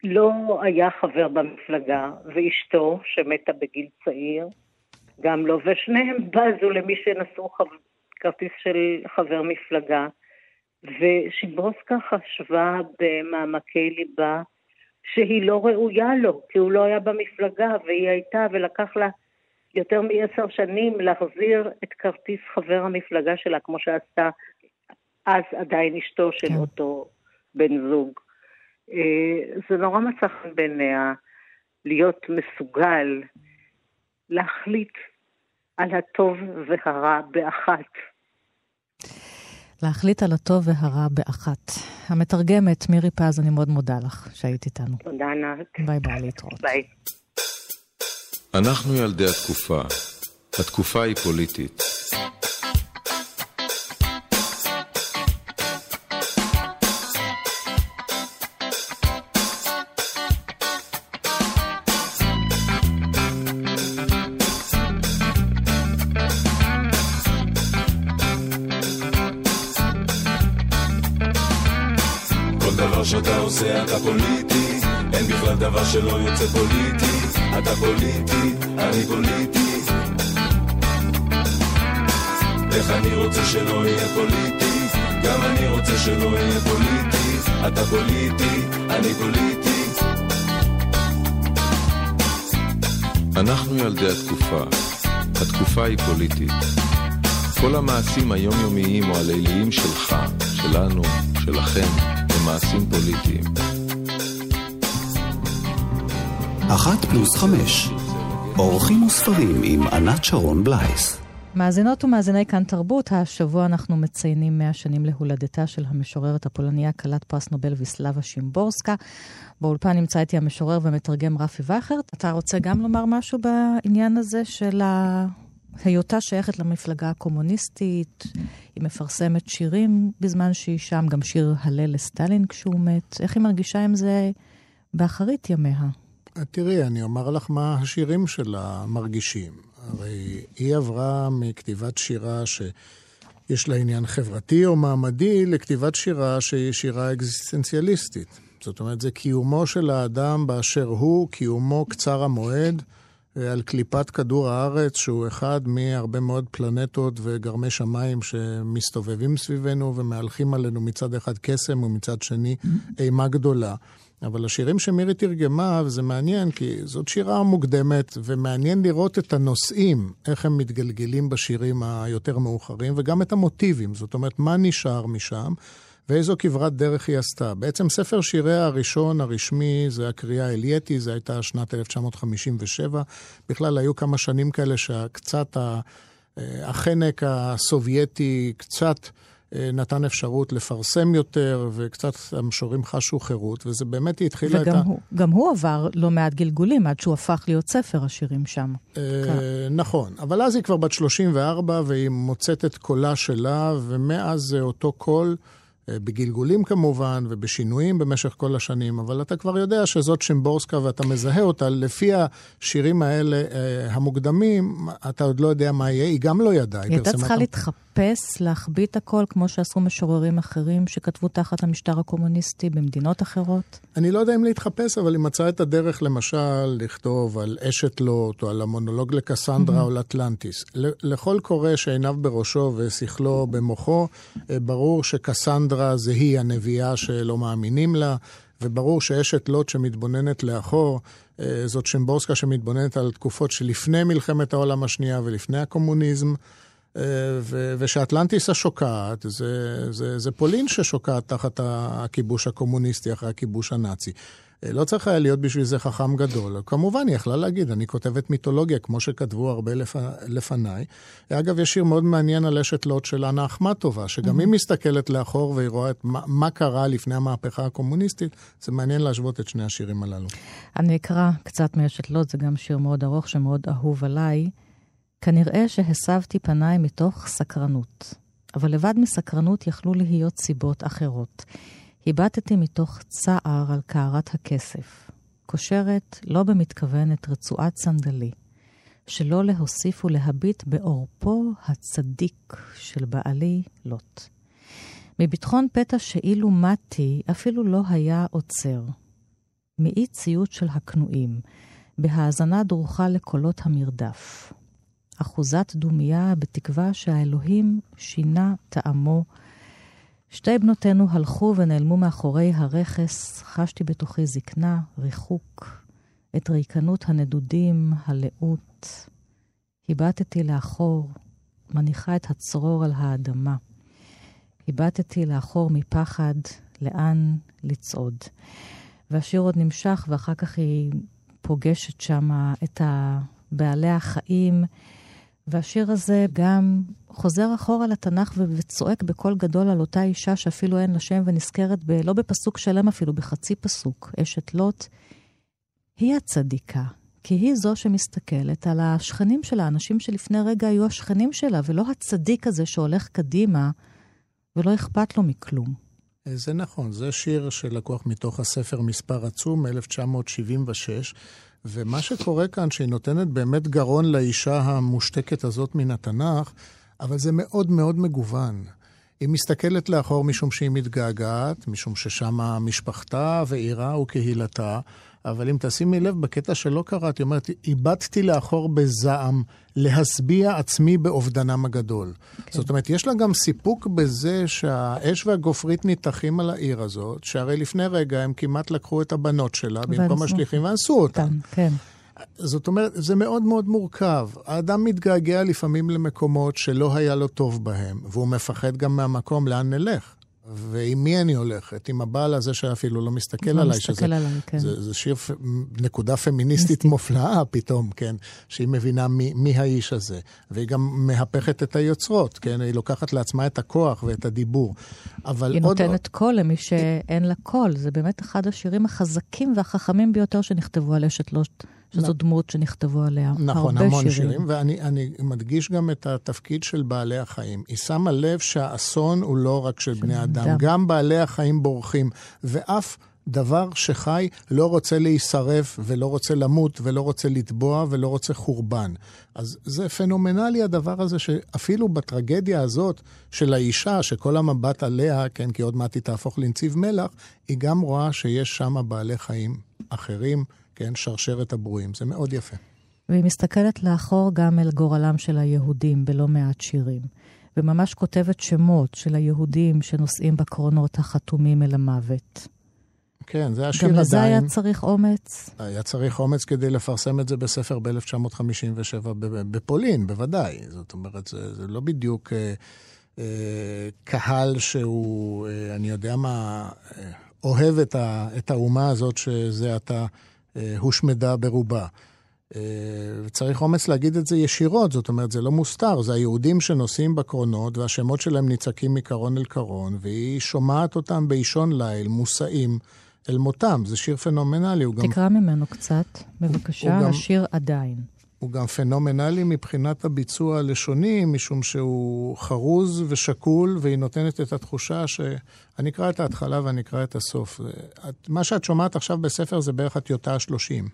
לא היה חבר במפלגה, ואשתו, שמתה בגיל צעיר, גם לא, ושניהם בזו למי שנשאו חו... כרטיס של חבר מפלגה. ושימבורסקה חשבה במעמקי ליבה שהיא לא ראויה לו, כי הוא לא היה במפלגה, והיא הייתה, ולקח לה יותר מעשר שנים להחזיר את כרטיס חבר המפלגה שלה, כמו שעשתה אז עדיין אשתו של כן. אותו בן זוג. אה, זה נורא מצא חן בעיניה להיות מסוגל להחליט על הטוב והרע באחת. להחליט על הטוב והרע באחת. המתרגמת, מירי פז, אני מאוד מודה לך שהיית איתנו. תודה, ענת. ביי ביי, להתראות. ביי. אנחנו ילדי התקופה. התקופה היא פוליטית. אתה פוליטי, אין בכלל דבר שלא יוצא פוליטי, אתה פוליטי, אני פוליטי. איך אני רוצה שלא יהיה פוליטי, גם אני רוצה שלא יהיה פוליטי, אתה פוליטי, אני פוליטי. אנחנו ילדי התקופה, התקופה היא פוליטית. כל המעשים היומיומיים או הליליים שלך, שלנו, שלכם, מעשים פוליטיים. אחת פלוס חמש, אורחים וספרים עם ענת שרון בלייס. מאזינות ומאזיני כאן תרבות, השבוע אנחנו מציינים 100 שנים להולדתה של המשוררת הפולניה, כלת פרס נובל ויסלבה שימבורסקה. באולפן נמצא איתי המשורר ומתרגם רפי וכרט. אתה רוצה גם לומר משהו בעניין הזה של. היותה שייכת למפלגה הקומוניסטית, היא מפרסמת שירים בזמן שהיא שם, גם שיר הלל לסטלין כשהוא מת. איך היא מרגישה עם זה באחרית ימיה? תראי, אני אומר לך מה השירים שלה מרגישים. הרי היא עברה מכתיבת שירה שיש לה עניין חברתי או מעמדי, לכתיבת שירה שהיא שירה אקזיסטנציאליסטית. זאת אומרת, זה קיומו של האדם באשר הוא, קיומו קצר המועד. על קליפת כדור הארץ, שהוא אחד מהרבה מאוד פלנטות וגרמי שמיים שמסתובבים סביבנו ומהלכים עלינו מצד אחד קסם ומצד שני אימה גדולה. אבל השירים שמירי תרגמה, וזה מעניין, כי זאת שירה מוקדמת, ומעניין לראות את הנושאים, איך הם מתגלגלים בשירים היותר מאוחרים, וגם את המוטיבים, זאת אומרת, מה נשאר משם. ואיזו כברת דרך היא עשתה. בעצם ספר שיריה הראשון, הרשמי, זה הקריאה אלייתי, זה הייתה שנת 1957. בכלל, היו כמה שנים כאלה שקצת אה, החנק הסובייטי קצת... אה, נתן אפשרות לפרסם יותר, וקצת המשוררים חשו חירות, וזה באמת התחילה את ה... וגם הוא עבר לא מעט גלגולים עד שהוא הפך להיות ספר השירים שם. אה, נכון, אבל אז היא כבר בת 34, והיא מוצאת את קולה שלה, ומאז זה אותו קול. אה, בגלגולים כמובן, ובשינויים במשך כל השנים, אבל אתה כבר יודע שזאת שימבורסקה ואתה מזהה אותה. לפי השירים האלה, המוקדמים, אתה עוד לא יודע מה יהיה, היא גם לא ידעה. היא הייתה צריכה להתחפש להתחפש, להחביא הכל, כמו שעשו משוררים אחרים שכתבו תחת המשטר הקומוניסטי במדינות אחרות? אני לא יודע אם להתחפש, אבל היא מצאה את הדרך, למשל, לכתוב על אשת לוט, או על המונולוג לקסנדרה mm-hmm. או לאטלנטיס. לכל קורא שעיניו בראשו ושכלו במוחו, אה, ברור שקסנדרה זה היא הנביאה שלא מאמינים לה. וברור שאשת לוט שמתבוננת לאחור, אה, זאת שמבורסקה שמתבוננת על תקופות שלפני מלחמת העולם השנייה ולפני הקומוניזם, אה, ושאטלנטיס השוקעת, זה, זה, זה פולין ששוקעת תחת הכיבוש הקומוניסטי אחרי הכיבוש הנאצי. אה, לא צריך היה להיות בשביל זה חכם גדול. כמובן, היא יכלה להגיד, אני כותבת מיתולוגיה, כמו שכתבו הרבה לפ... לפניי. אגב, יש שיר מאוד מעניין על אשת לוט של אנה אחמטובה, שגם mm-hmm. היא מסתכלת לאחור והיא רואה את מה, מה קרה לפני המהפכה הקומוניסטית. זה מעניין להשוות את שני השירים הללו. אני אקרא קצת מאשת לוט, זה גם שיר מאוד ארוך שמאוד אהוב עליי. כנראה שהסבתי פניי מתוך סקרנות, אבל לבד מסקרנות יכלו להיות סיבות אחרות. הבטתי מתוך צער על קערת הכסף, קושרת לא במתכוון את רצועת סנדלי, שלא להוסיף ולהביט בעורפו הצדיק של בעלי לוט. מביטחון פתע שאילו מתי אפילו לא היה עוצר. מאי ציות של הכנועים, בהאזנה דרוכה לקולות המרדף. אחוזת דומייה בתקווה שהאלוהים שינה טעמו שתי בנותינו הלכו ונעלמו מאחורי הרכס, חשתי בתוכי זקנה, ריחוק, את ריקנות הנדודים, הלאות. הבטתי לאחור, מניחה את הצרור על האדמה. הבטתי לאחור מפחד, לאן לצעוד. והשיר עוד נמשך, ואחר כך היא פוגשת שם את בעלי החיים. והשיר הזה גם חוזר אחורה לתנ"ך וצועק בקול גדול על אותה אישה שאפילו אין לה שם ונזכרת, ב, לא בפסוק שלם אפילו, בחצי פסוק, אשת לוט. היא הצדיקה, כי היא זו שמסתכלת על השכנים שלה, האנשים שלפני רגע היו השכנים שלה, ולא הצדיק הזה שהולך קדימה ולא אכפת לו מכלום. זה נכון, זה שיר שלקוח מתוך הספר מספר עצום, 1976. ומה שקורה כאן, שהיא נותנת באמת גרון לאישה המושתקת הזאת מן התנ"ך, אבל זה מאוד מאוד מגוון. היא מסתכלת לאחור משום שהיא מתגעגעת, משום ששם משפחתה ועירה וקהילתה, אבל אם תשימי לב, בקטע שלא קראתי, אומרת, איבדתי לאחור בזעם להשביע עצמי באובדנם הגדול. כן. זאת אומרת, יש לה גם סיפוק בזה שהאש והגופרית ניתחים על העיר הזאת, שהרי לפני רגע הם כמעט לקחו את הבנות שלה במקום השליחים ואנסו אותן. כן. זאת אומרת, זה מאוד מאוד מורכב. האדם מתגעגע לפעמים למקומות שלא היה לו טוב בהם, והוא מפחד גם מהמקום לאן נלך. ועם מי אני הולכת? עם הבעל הזה שאפילו לא מסתכל לא עליי. מסתכל שזה, עליי, כן. זה, זה שיר, נקודה פמיניסטית מופלאה פתאום, כן? שהיא מבינה מי, מי האיש הזה. והיא גם מהפכת את היוצרות, כן? היא לוקחת לעצמה את הכוח ואת הדיבור. אבל היא עוד... נותנת קול למי שאין לה קול. זה באמת אחד השירים החזקים והחכמים ביותר שנכתבו על אשת לוט. שזו דמות שנכתבו עליה נכון, הרבה המון שירים. נכון, המון שירים, ואני מדגיש גם את התפקיד של בעלי החיים. היא שמה לב שהאסון הוא לא רק של בני אדם, דם. גם בעלי החיים בורחים, ואף... דבר שחי לא רוצה להישרף ולא רוצה למות ולא רוצה לטבוע ולא רוצה חורבן. אז זה פנומנלי הדבר הזה שאפילו בטרגדיה הזאת של האישה, שכל המבט עליה, כן, כי עוד מעט היא תהפוך לנציב מלח, היא גם רואה שיש שם בעלי חיים אחרים, כן, שרשרת הברואים. זה מאוד יפה. והיא מסתכלת לאחור גם אל גורלם של היהודים בלא מעט שירים, וממש כותבת שמות של היהודים שנושאים בקרונות החתומים אל המוות. כן, זה השיר עדיין. גם לזה היה צריך אומץ? היה צריך אומץ כדי לפרסם את זה בספר ב-1957 בפולין, בוודאי. זאת אומרת, זה, זה לא בדיוק אה, אה, קהל שהוא, אה, אני יודע מה, אה, אוהב את, ה, את האומה הזאת שזה עתה אה, הושמדה ברובה. אה, וצריך אומץ להגיד את זה ישירות, זאת אומרת, זה לא מוסתר, זה היהודים שנוסעים בקרונות והשמות שלהם נצעקים מקרון אל קרון, והיא שומעת אותם באישון ליל, מושאים אל מותם. זה שיר פנומנלי. תקרא גם... ממנו קצת, בבקשה, הוא השיר גם... עדיין. הוא גם פנומנלי מבחינת הביצוע הלשוני, משום שהוא חרוז ושקול, והיא נותנת את התחושה ש... אני אקרא את ההתחלה ואני אקרא את הסוף. מה שאת שומעת עכשיו בספר זה בערך הטיוטה השלושים.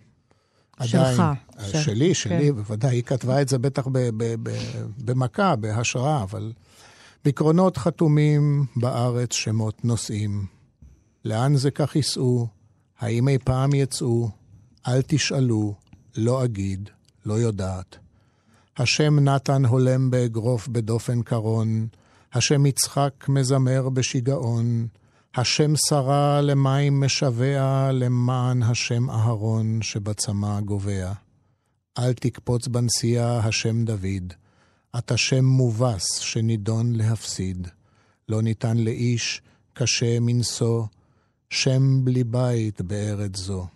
שלך. עדיין, שלי, שלי, כן. בוודאי. היא כתבה את זה בטח ב- ב- ב- במכה, בהשראה, אבל... בקרונות חתומים בארץ שמות נוסעים. לאן זה כך ייסעו? האם אי פעם יצאו? אל תשאלו, לא אגיד, לא יודעת. השם נתן הולם באגרוף בדופן קרון, השם יצחק מזמר בשיגעון, השם שרה למים משווע, למען השם אהרון שבצמא גובע. אל תקפוץ בנסיעה השם דוד, אתה שם מובס שנידון להפסיד. לא ניתן לאיש, קשה מנשוא, שם בלי בית בארץ זו.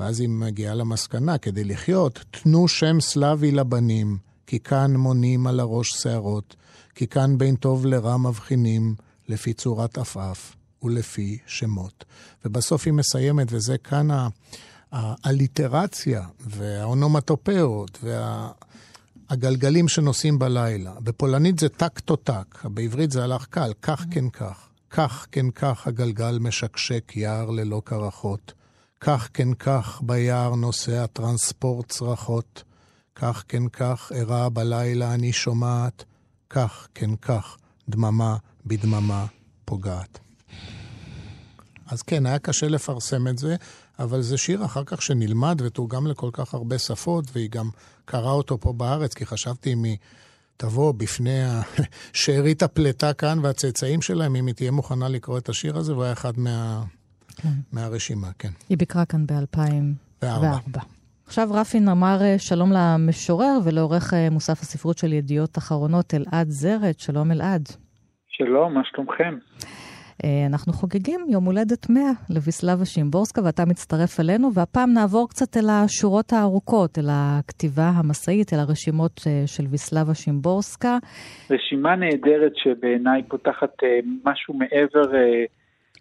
ואז היא מגיעה למסקנה, כדי לחיות, תנו שם סלאבי לבנים, כי כאן מונים על הראש שערות, כי כאן בין טוב לרע מבחינים, לפי צורת עפעף ולפי שמות. ובסוף היא מסיימת, וזה כאן האליטרציה והאונומטופאות והגלגלים שנוסעים בלילה. בפולנית זה טק טו טק, בעברית זה הלך קל, כך כן כך. כך כן כך הגלגל משקשק יער ללא קרחות. כך כן כך ביער נוסע טרנספורט צרחות. כך כן כך אירע בלילה אני שומעת. כך כן כך דממה בדממה פוגעת. אז כן, היה קשה לפרסם את זה, אבל זה שיר אחר כך שנלמד ותורגם לכל כך הרבה שפות, והיא גם קראה אותו פה בארץ, כי חשבתי אם היא תבוא בפני שארית הפלטה כאן והצאצאים שלהם, אם היא תהיה מוכנה לקרוא את השיר הזה, והוא היה אחד מה... כן. מהרשימה, כן. היא ביקרה כאן ב-2004. עכשיו רפין אמר אה, שלום למשורר ולעורך אה, מוסף הספרות של ידיעות אחרונות, אלעד זרת. שלום אלעד. שלום, מה שלומכם? אה, אנחנו חוגגים יום הולדת 100 לוויסלבה שימבורסקה, ואתה מצטרף אלינו, והפעם נעבור קצת אל השורות הארוכות, אל הכתיבה המסעית, אל הרשימות של ויסלבה שימבורסקה. רשימה נהדרת שבעיניי פותחת משהו מעבר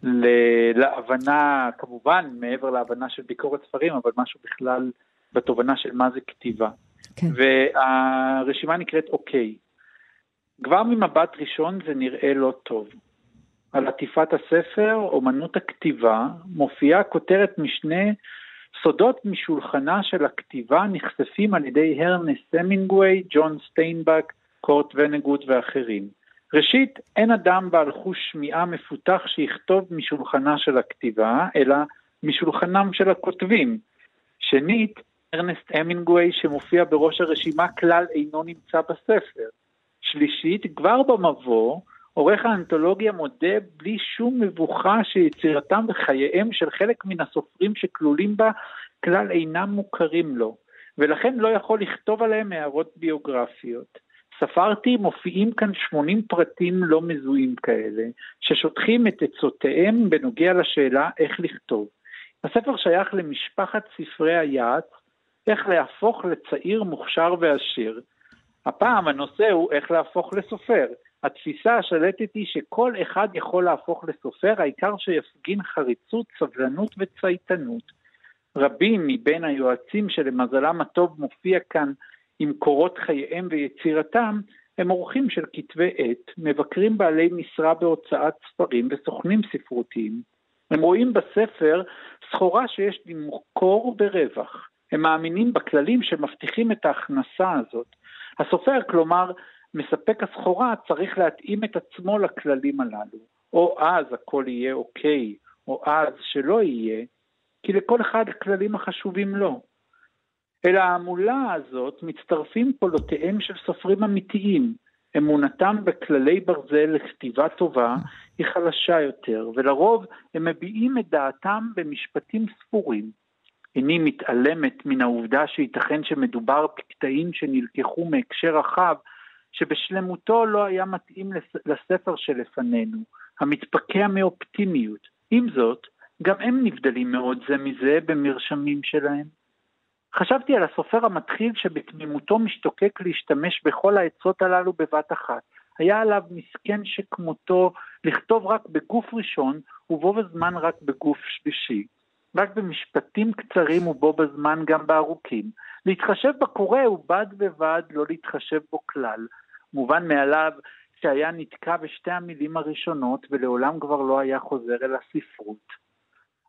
להבנה, כמובן, מעבר להבנה של ביקורת ספרים, אבל משהו בכלל בתובנה של מה זה כתיבה. כן. והרשימה נקראת אוקיי. כבר ממבט ראשון זה נראה לא טוב. על עטיפת הספר, אומנות הכתיבה, מופיעה כותרת משנה סודות משולחנה של הכתיבה נחשפים על ידי הרנסט סמינגווי, ג'ון סטיינבק, קורט ונגוט ואחרים. ראשית, אין אדם בעל חוש שמיעה מפותח שיכתוב משולחנה של הכתיבה, אלא משולחנם של הכותבים. שנית, ארנסט המינגווי שמופיע בראש הרשימה כלל אינו נמצא בספר. שלישית, כבר במבוא, עורך האנתולוגיה מודה בלי שום מבוכה שיצירתם וחייהם של חלק מן הסופרים שכלולים בה כלל אינם מוכרים לו, ולכן לא יכול לכתוב עליהם הערות ביוגרפיות. ספרתי, מופיעים כאן 80 פרטים לא מזוהים כאלה, ששוטחים את עצותיהם בנוגע לשאלה איך לכתוב. הספר שייך למשפחת ספרי היעץ, איך להפוך לצעיר מוכשר ועשיר. הפעם הנושא הוא איך להפוך לסופר. התפיסה השלטת היא שכל אחד יכול להפוך לסופר, העיקר שיפגין חריצות, סבלנות וצייתנות. רבים מבין היועצים שלמזלם הטוב מופיע כאן עם קורות חייהם ויצירתם, הם אורחים של כתבי עת, מבקרים בעלי משרה בהוצאת ספרים וסוכנים ספרותיים. הם רואים בספר סחורה שיש למכור ברווח. הם מאמינים בכללים שמבטיחים את ההכנסה הזאת. הסופר, כלומר, מספק הסחורה צריך להתאים את עצמו לכללים הללו. או אז הכל יהיה אוקיי, או אז שלא יהיה, כי לכל אחד הכללים החשובים לו. אל ההמולה הזאת מצטרפים קולותיהם של סופרים אמיתיים. אמונתם בכללי ברזל לכתיבה טובה היא חלשה יותר, ולרוב הם מביעים את דעתם במשפטים ספורים. איני מתעלמת מן העובדה שייתכן שמדובר בקטעים שנלקחו מהקשר רחב שבשלמותו לא היה מתאים לספר שלפנינו, המתפקע מאופטימיות. עם זאת, גם הם נבדלים מאוד זה מזה במרשמים שלהם. חשבתי על הסופר המתחיל שבתמימותו משתוקק להשתמש בכל העצות הללו בבת אחת. היה עליו מסכן שכמותו לכתוב רק בגוף ראשון ובו בזמן רק בגוף שלישי. רק במשפטים קצרים ובו בזמן גם בארוכים. להתחשב בקורא ובד בבד לא להתחשב בו כלל. מובן מאליו שהיה נתקע בשתי המילים הראשונות ולעולם כבר לא היה חוזר אל הספרות.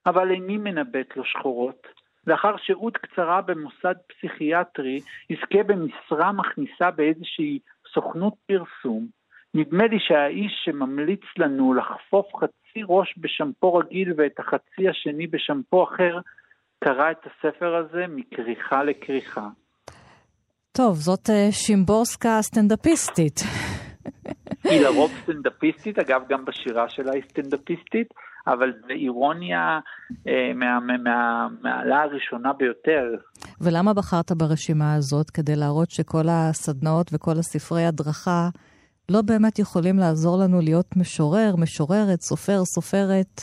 אבל איני מנבט לו שחורות. לאחר שהות קצרה במוסד פסיכיאטרי, יזכה במשרה מכניסה באיזושהי סוכנות פרסום. נדמה לי שהאיש שממליץ לנו לחפוף חצי ראש בשמפו רגיל ואת החצי השני בשמפו אחר, קרא את הספר הזה מכריכה לכריכה. טוב, זאת uh, שימבורסקה הסטנדאפיסטית. היא לרוב סטנדאפיסטית, אגב, גם בשירה שלה היא סטנדאפיסטית, אבל זה אירוניה אה, מהמעלה מה, מה, הראשונה ביותר. ולמה בחרת ברשימה הזאת? כדי להראות שכל הסדנאות וכל הספרי הדרכה לא באמת יכולים לעזור לנו להיות משורר, משוררת, סופר, סופרת?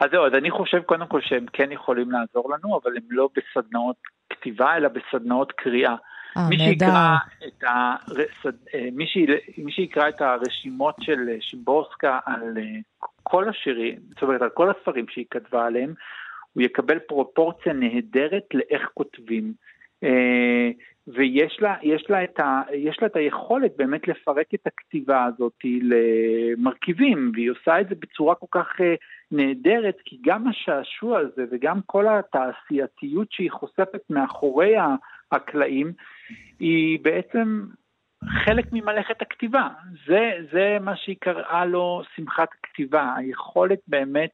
אז זהו, אז אני חושב קודם כל שהם כן יכולים לעזור לנו, אבל הם לא בסדנאות כתיבה, אלא בסדנאות קריאה. אה, מי שיקרא, את הרסד, אה, מי, ש... מי שיקרא את הרשימות של שימבורסקה על אה, כל השירים, זאת אומרת על כל הספרים שהיא כתבה עליהם, הוא יקבל פרופורציה נהדרת לאיך כותבים. אה, ויש לה, יש לה, את ה, יש לה את היכולת באמת לפרק את הכתיבה הזאת למרכיבים, והיא עושה את זה בצורה כל כך נהדרת, כי גם השעשוע הזה וגם כל התעשייתיות שהיא חושפת מאחורי הקלעים, היא בעצם חלק ממלאכת הכתיבה. זה, זה מה שהיא קראה לו שמחת הכתיבה, היכולת באמת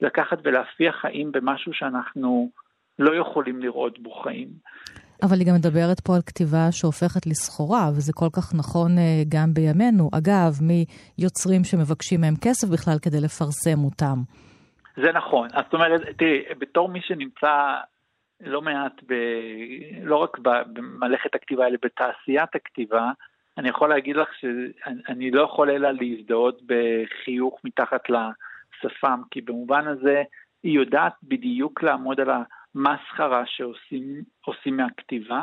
לקחת ולהפיח חיים במשהו שאנחנו לא יכולים לראות בו חיים. אבל היא גם מדברת פה על כתיבה שהופכת לסחורה, וזה כל כך נכון אה, גם בימינו. אגב, מיוצרים שמבקשים מהם כסף בכלל כדי לפרסם אותם. זה נכון. זאת אומרת, תראי, בתור מי שנמצא לא מעט, ב, לא רק במלאכת הכתיבה, אלא בתעשיית הכתיבה, אני יכול להגיד לך שאני לא יכול אלא להזדהות בחיוך מתחת לשפם, כי במובן הזה היא יודעת בדיוק לעמוד על המסחרה שעושים מהכתיבה.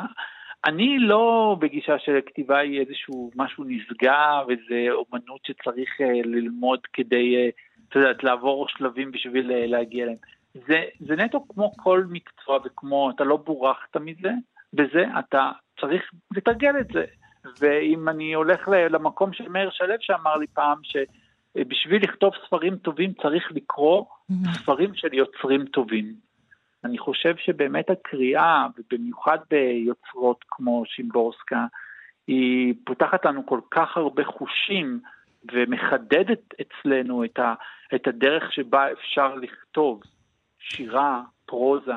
אני לא בגישה של כתיבה היא איזשהו משהו נשגב, איזה אומנות שצריך אה, ללמוד כדי, אה, את יודעת, לעבור שלבים בשביל אה, להגיע אליהם. זה, זה נטו כמו כל מקצוע וכמו, אתה לא בורחת מזה, בזה אתה צריך לתרגל את זה. ואם אני הולך למקום של מאיר שלו שאמר לי פעם שבשביל לכתוב ספרים טובים צריך לקרוא mm-hmm. ספרים של יוצרים טובים. אני חושב שבאמת הקריאה, ובמיוחד ביוצרות כמו שימבורסקה, היא פותחת לנו כל כך הרבה חושים ומחדדת אצלנו את, ה, את הדרך שבה אפשר לכתוב. שירה, פרוזה,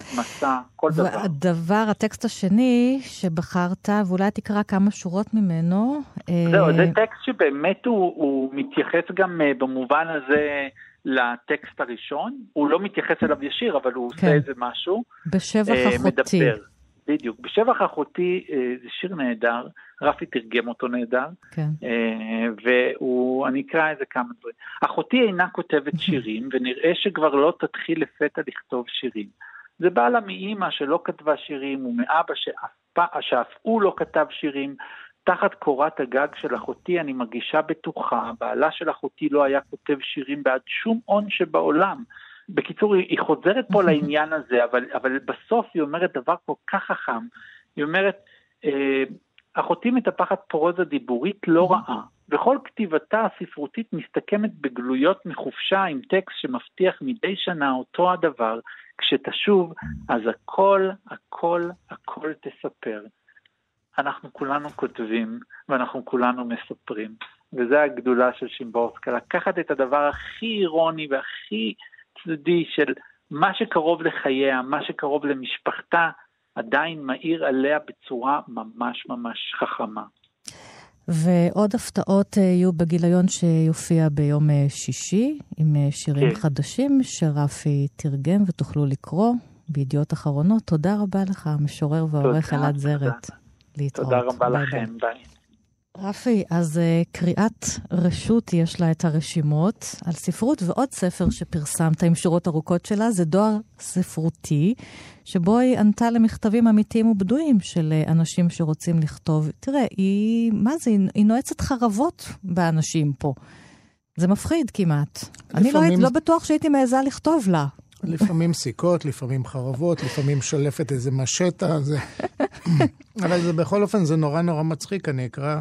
מסע, כל דבר. והדבר, הטקסט השני שבחרת, ואולי תקרא כמה שורות ממנו. זהו, זה אה, טקסט שבאמת הוא, הוא מתייחס גם אה, במובן הזה לטקסט הראשון. הוא לא מתייחס אליו ישיר, אבל הוא כן. עושה איזה משהו. בשבח אה, אחותי. מדבר. בדיוק. בשבח אחותי זה שיר נהדר, רפי תרגם אותו נהדר, כן. ואני אקרא איזה כמה דברים. אחותי אינה כותבת שירים, ונראה שכבר לא תתחיל לפתע לכתוב שירים. זה בא לה מאימא שלא כתבה שירים, ומאבא שאף, שאף הוא לא כתב שירים. תחת קורת הגג של אחותי אני מרגישה בטוחה, בעלה של אחותי לא היה כותב שירים בעד שום הון שבעולם. בקיצור, היא חוזרת פה לעניין הזה, אבל, אבל בסוף היא אומרת דבר כל כך חכם. היא אומרת, אה, אחותי מטפחת פרוזה דיבורית לא רעה. וכל כתיבתה הספרותית מסתכמת בגלויות מחופשה עם טקסט שמבטיח מדי שנה אותו הדבר, כשתשוב, אז הכל, הכל, הכל תספר. אנחנו כולנו כותבים, ואנחנו כולנו מספרים. וזה הגדולה של שימבורסקה, לקחת את הדבר הכי אירוני והכי צדדי של מה שקרוב לחייה, מה שקרוב למשפחתה, עדיין מאיר עליה בצורה ממש ממש חכמה. ועוד הפתעות אה, יהיו בגיליון שיופיע ביום אה, שישי, עם אה, שירים כן. חדשים שרפי תרגם ותוכלו לקרוא בידיעות אחרונות. תודה רבה לך, המשורר והעורך אלעד זרת. להתראות. תודה רבה ביי לכם, ביי. ביי. רפי, אז אה, קריאת רשות יש לה את הרשימות על ספרות, ועוד ספר שפרסמת עם שורות ארוכות שלה זה דואר ספרותי, שבו היא ענתה למכתבים אמיתיים ובדויים של uh, אנשים שרוצים לכתוב. תראה, היא, מה זה, היא, היא נועצת חרבות באנשים פה. זה מפחיד כמעט. לפעמים... אני לא, לא בטוח שהייתי מעיזה לכתוב לה. לפעמים סיכות, לפעמים חרבות, לפעמים שולפת איזה משטה, זה... אבל זה בכל אופן, זה נורא נורא מצחיק. אני אקרא,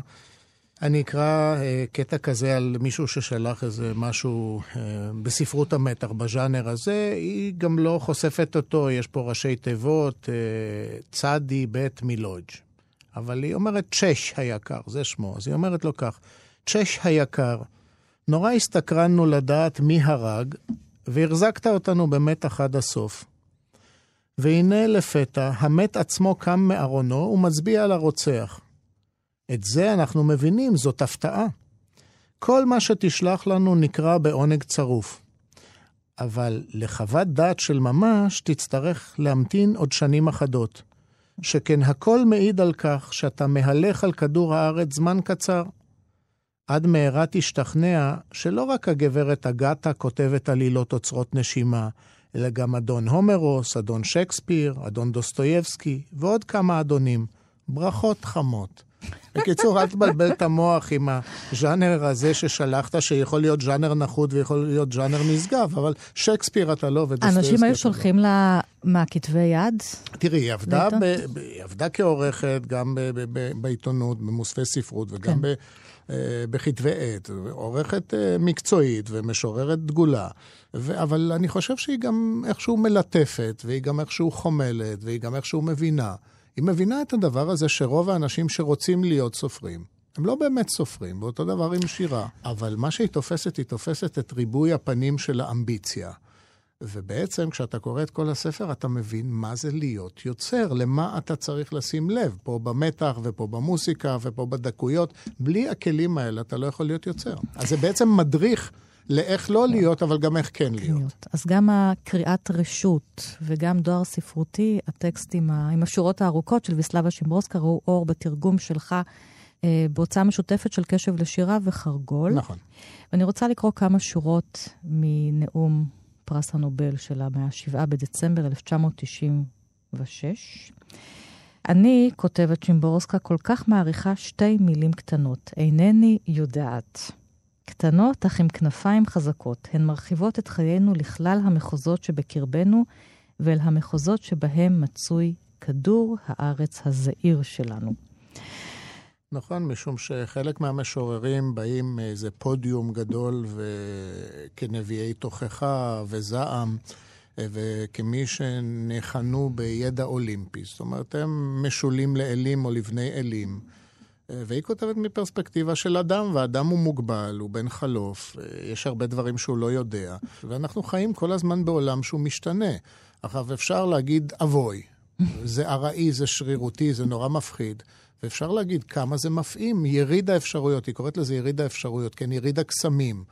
אני אקרא אה, קטע כזה על מישהו ששלח איזה משהו אה, בספרות המתח, בז'אנר הזה. היא גם לא חושפת אותו, יש פה ראשי תיבות, אה, צדי בית מלודג'. אבל היא אומרת, צ'ש היקר, זה שמו. אז היא אומרת לו כך, צ'ש היקר, נורא הסתקרנו לדעת מי הרג, והחזקת אותנו במתח עד הסוף. והנה לפתע, המת עצמו קם מארונו ומצביע על הרוצח. את זה אנחנו מבינים, זאת הפתעה. כל מה שתשלח לנו נקרא בעונג צרוף. אבל לחוות דעת של ממש תצטרך להמתין עוד שנים אחדות. שכן הכל מעיד על כך שאתה מהלך על כדור הארץ זמן קצר. עד מהרה תשתכנע שלא רק הגברת אגתה כותבת עלילות אוצרות נשימה, אלא גם אדון הומרוס, אדון שייקספיר, אדון דוסטויבסקי ועוד כמה אדונים. ברכות חמות. בקיצור, אל תבלבל את המוח עם הז'אנר הזה ששלחת, שיכול להיות ז'אנר נחות ויכול להיות ז'אנר נשגב, אבל שייקספיר אתה לא ודוסטויבסקי אנשים היו שולחים לה מהכתבי יד? תראי, היא עבדה, ב, היא עבדה כעורכת גם ב, ב, בעיתונות, במוספי ספרות וגם כן. ב... אה, בכתבי עת, עורכת אה, מקצועית ומשוררת דגולה. ו- אבל אני חושב שהיא גם איכשהו מלטפת, והיא גם איכשהו חומלת, והיא גם איכשהו מבינה. היא מבינה את הדבר הזה שרוב האנשים שרוצים להיות סופרים, הם לא באמת סופרים, ואותו דבר עם שירה. אבל מה שהיא תופסת, היא תופסת את ריבוי הפנים של האמביציה. ובעצם כשאתה קורא את כל הספר, אתה מבין מה זה להיות יוצר, למה אתה צריך לשים לב, פה במתח ופה במוסיקה ופה בדקויות. בלי הכלים האלה אתה לא יכול להיות יוצר. אז זה בעצם מדריך לאיך לא להיות, אבל גם איך כן להיות. אז גם הקריאת רשות וגם דואר ספרותי, הטקסטים עם השורות הארוכות של ויסלבה שימברוסקה ראו אור בתרגום שלך. אה, בהוצאה משותפת של קשב לשירה וחרגול. נכון. ואני רוצה לקרוא כמה שורות מנאום פרס הנובל שלה מה-7 בדצמבר 1996. אני, כותבת שימבורסקה, כל כך מעריכה שתי מילים קטנות. אינני יודעת. קטנות אך עם כנפיים חזקות. הן מרחיבות את חיינו לכלל המחוזות שבקרבנו ואל המחוזות שבהם מצוי כדור הארץ הזעיר שלנו. נכון, משום שחלק מהמשוררים באים מאיזה פודיום גדול וכנביאי תוכחה וזעם, וכמי שניחנו בידע אולימפי. זאת אומרת, הם משולים לאלים או לבני אלים. והיא כותבת מפרספקטיבה של אדם, ואדם הוא מוגבל, הוא בן חלוף, יש הרבה דברים שהוא לא יודע, ואנחנו חיים כל הזמן בעולם שהוא משתנה. עכשיו, אפשר להגיד אבוי, זה ארעי, זה שרירותי, זה נורא מפחיד. ואפשר להגיד כמה זה מפעים, יריד האפשרויות, היא קוראת לזה יריד האפשרויות, כן, יריד הקסמים.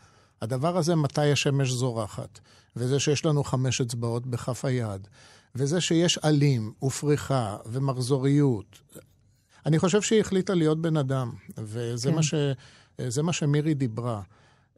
הדבר הזה, מתי השמש זורחת, וזה שיש לנו חמש אצבעות בכף היד, וזה שיש עלים ופריחה ומחזוריות. אני חושב שהיא החליטה להיות בן אדם, וזה כן. מה, ש, מה שמירי דיברה.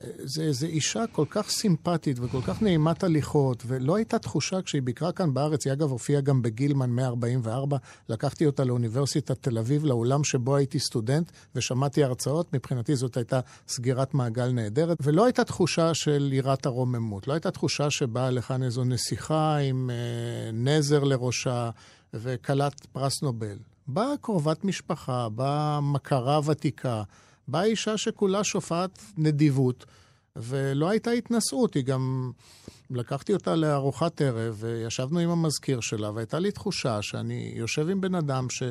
זה איזו אישה כל כך סימפטית וכל כך נעימת הליכות, ולא הייתה תחושה כשהיא ביקרה כאן בארץ, היא אגב הופיעה גם בגילמן 144, לקחתי אותה לאוניברסיטת תל אביב, לאולם שבו הייתי סטודנט, ושמעתי הרצאות, מבחינתי זאת הייתה סגירת מעגל נהדרת, ולא הייתה תחושה של יראת הרוממות, לא הייתה תחושה שבאה לכאן איזו נסיכה עם אה, נזר לראשה וכלת פרס נובל. באה קרובת משפחה, באה מכרה ותיקה. באה אישה שכולה שופעת נדיבות, ולא הייתה התנשאות, היא גם... לקחתי אותה לארוחת ערב, וישבנו עם המזכיר שלה, והייתה לי תחושה שאני יושב עם בן אדם ש...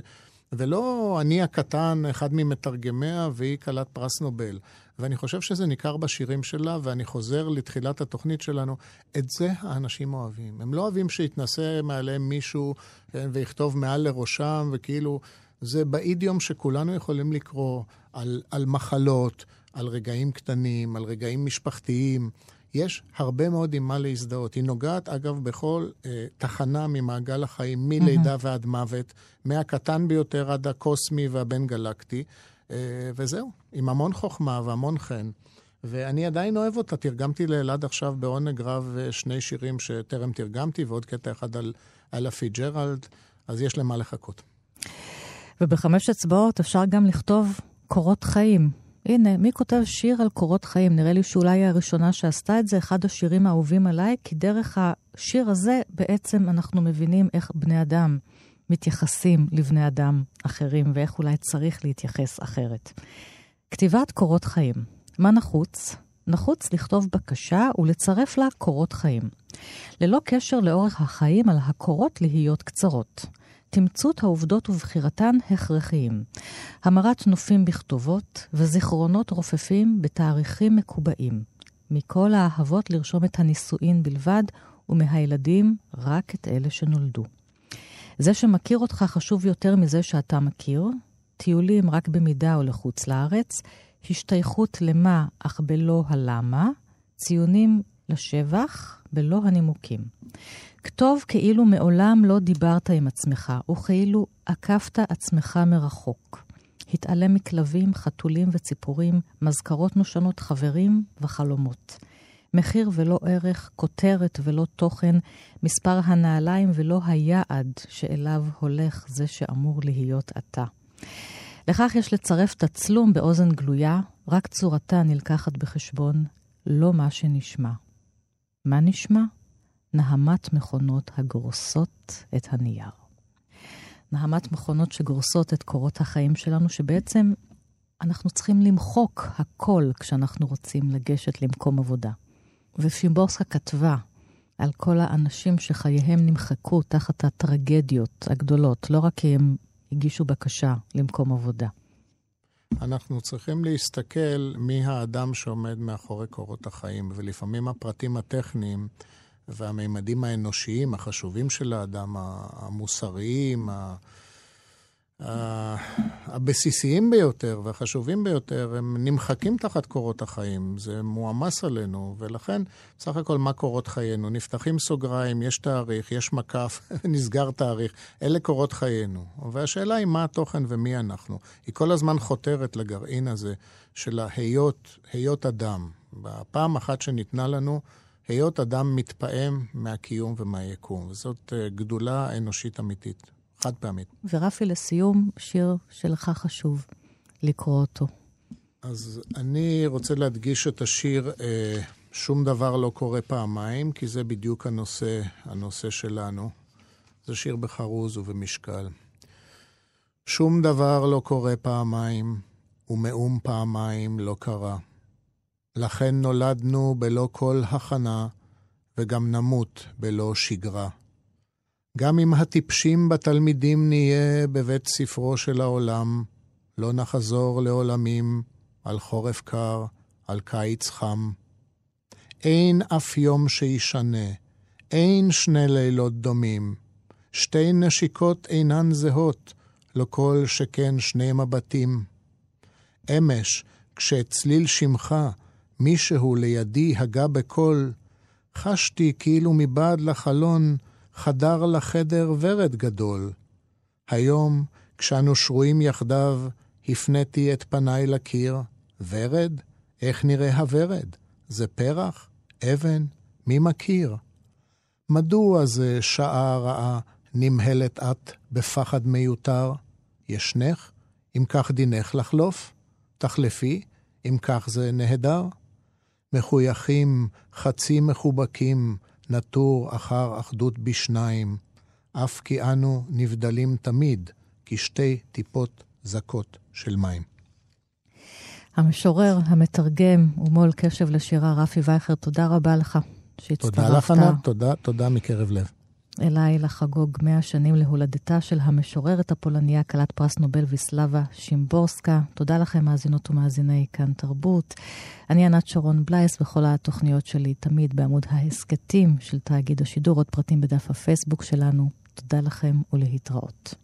ולא אני הקטן, אחד ממתרגמיה, והיא כלת פרס נובל. ואני חושב שזה ניכר בשירים שלה, ואני חוזר לתחילת התוכנית שלנו. את זה האנשים אוהבים. הם לא אוהבים שיתנשא מעליהם מישהו כן, ויכתוב מעל לראשם, וכאילו... זה באידיום שכולנו יכולים לקרוא על, על מחלות, על רגעים קטנים, על רגעים משפחתיים. יש הרבה מאוד עם מה להזדהות. היא נוגעת, אגב, בכל אה, תחנה ממעגל החיים, מלידה mm-hmm. ועד מוות, מהקטן ביותר עד הקוסמי והבין גלקטי, אה, וזהו, עם המון חוכמה והמון חן. ואני עדיין אוהב אותה. תרגמתי לאלעד עכשיו בעונג רב אה, שני שירים שטרם תרגמתי, ועוד קטע אחד על אלה פיצג'רלד, אז יש למה לחכות. ובחמש אצבעות אפשר גם לכתוב קורות חיים. הנה, מי כותב שיר על קורות חיים? נראה לי שאולי היא הראשונה שעשתה את זה, אחד השירים האהובים עליי, כי דרך השיר הזה בעצם אנחנו מבינים איך בני אדם מתייחסים לבני אדם אחרים, ואיך אולי צריך להתייחס אחרת. כתיבת קורות חיים. מה נחוץ? נחוץ לכתוב בקשה ולצרף לה קורות חיים. ללא קשר לאורך החיים על הקורות להיות קצרות. תמצות העובדות ובחירתן הכרחיים. המרת נופים בכתובות וזיכרונות רופפים בתאריכים מקובעים. מכל האהבות לרשום את הנישואין בלבד, ומהילדים רק את אלה שנולדו. זה שמכיר אותך חשוב יותר מזה שאתה מכיר, טיולים רק במידה או לחוץ לארץ, השתייכות למה אך בלא הלמה, ציונים לשבח בלא הנימוקים. כתוב כאילו מעולם לא דיברת עם עצמך, וכאילו עקפת עצמך מרחוק. התעלם מכלבים, חתולים וציפורים, מזכרות נושנות חברים וחלומות. מחיר ולא ערך, כותרת ולא תוכן, מספר הנעליים ולא היעד שאליו הולך זה שאמור להיות אתה. לכך יש לצרף תצלום באוזן גלויה, רק צורתה נלקחת בחשבון, לא מה שנשמע. מה נשמע? נהמת מכונות הגורסות את הנייר. נהמת מכונות שגורסות את קורות החיים שלנו, שבעצם אנחנו צריכים למחוק הכל כשאנחנו רוצים לגשת למקום עבודה. ושימבורסקה כתבה על כל האנשים שחייהם נמחקו תחת הטרגדיות הגדולות, לא רק כי הם הגישו בקשה למקום עבודה. אנחנו צריכים להסתכל מי האדם שעומד מאחורי קורות החיים, ולפעמים הפרטים הטכניים והמימדים האנושיים החשובים של האדם, המוסריים, הבסיסיים ביותר והחשובים ביותר, הם נמחקים תחת קורות החיים. זה מועמס עלינו, ולכן, סך הכל, מה קורות חיינו? נפתחים סוגריים, יש תאריך, יש מקף, נסגר תאריך. אלה קורות חיינו. והשאלה היא מה התוכן ומי אנחנו. היא כל הזמן חותרת לגרעין הזה של ההיות, היות אדם. בפעם אחת שניתנה לנו, היות אדם מתפעם מהקיום ומהיקום. וזאת אה, גדולה אנושית אמיתית. חד פעמית. ורפי, לסיום, שיר שלך חשוב לקרוא אותו. אז אני רוצה להדגיש את השיר אה, "שום דבר לא קורה פעמיים", כי זה בדיוק הנושא, הנושא שלנו. זה שיר בחרוז ובמשקל. שום דבר לא קורה פעמיים, ומאום פעמיים לא קרה. לכן נולדנו בלא כל הכנה, וגם נמות בלא שגרה. גם אם הטיפשים בתלמידים נהיה בבית ספרו של העולם, לא נחזור לעולמים על חורף קר, על קיץ חם. אין אף יום שישנה, אין שני לילות דומים. שתי נשיקות אינן זהות, לא כל שכן שני מבטים. אמש, כשצליל שמך, מישהו לידי הגה בקול, חשתי כאילו מבעד לחלון, חדר לחדר ורד גדול. היום, כשאנו שרויים יחדיו, הפניתי את פניי לקיר. ורד? איך נראה הוורד? זה פרח? אבן? מי מכיר? מדוע זה שעה רעה נמהלת את בפחד מיותר? ישנך? אם כך דינך לחלוף? תחלפי? אם כך זה נהדר? מחויכים, חצי מחובקים, נטור אחר אחדות בשניים, אף כי אנו נבדלים תמיד כשתי טיפות זכות של מים. המשורר, המתרגם ומו"ל קשב לשירה, רפי וייכר, תודה רבה לך שהצטרפת. תודה לך, ענת, תודה, תודה מקרב לב. אליי לחגוג מאה שנים להולדתה של המשוררת הפולניה, כלת פרס נובל ויסלבה שימבורסקה. תודה לכם, מאזינות ומאזיני כאן תרבות. אני ענת שרון בלייס, וכל התוכניות שלי תמיד בעמוד ההסכתים של תאגיד השידור, עוד פרטים בדף הפייסבוק שלנו. תודה לכם ולהתראות.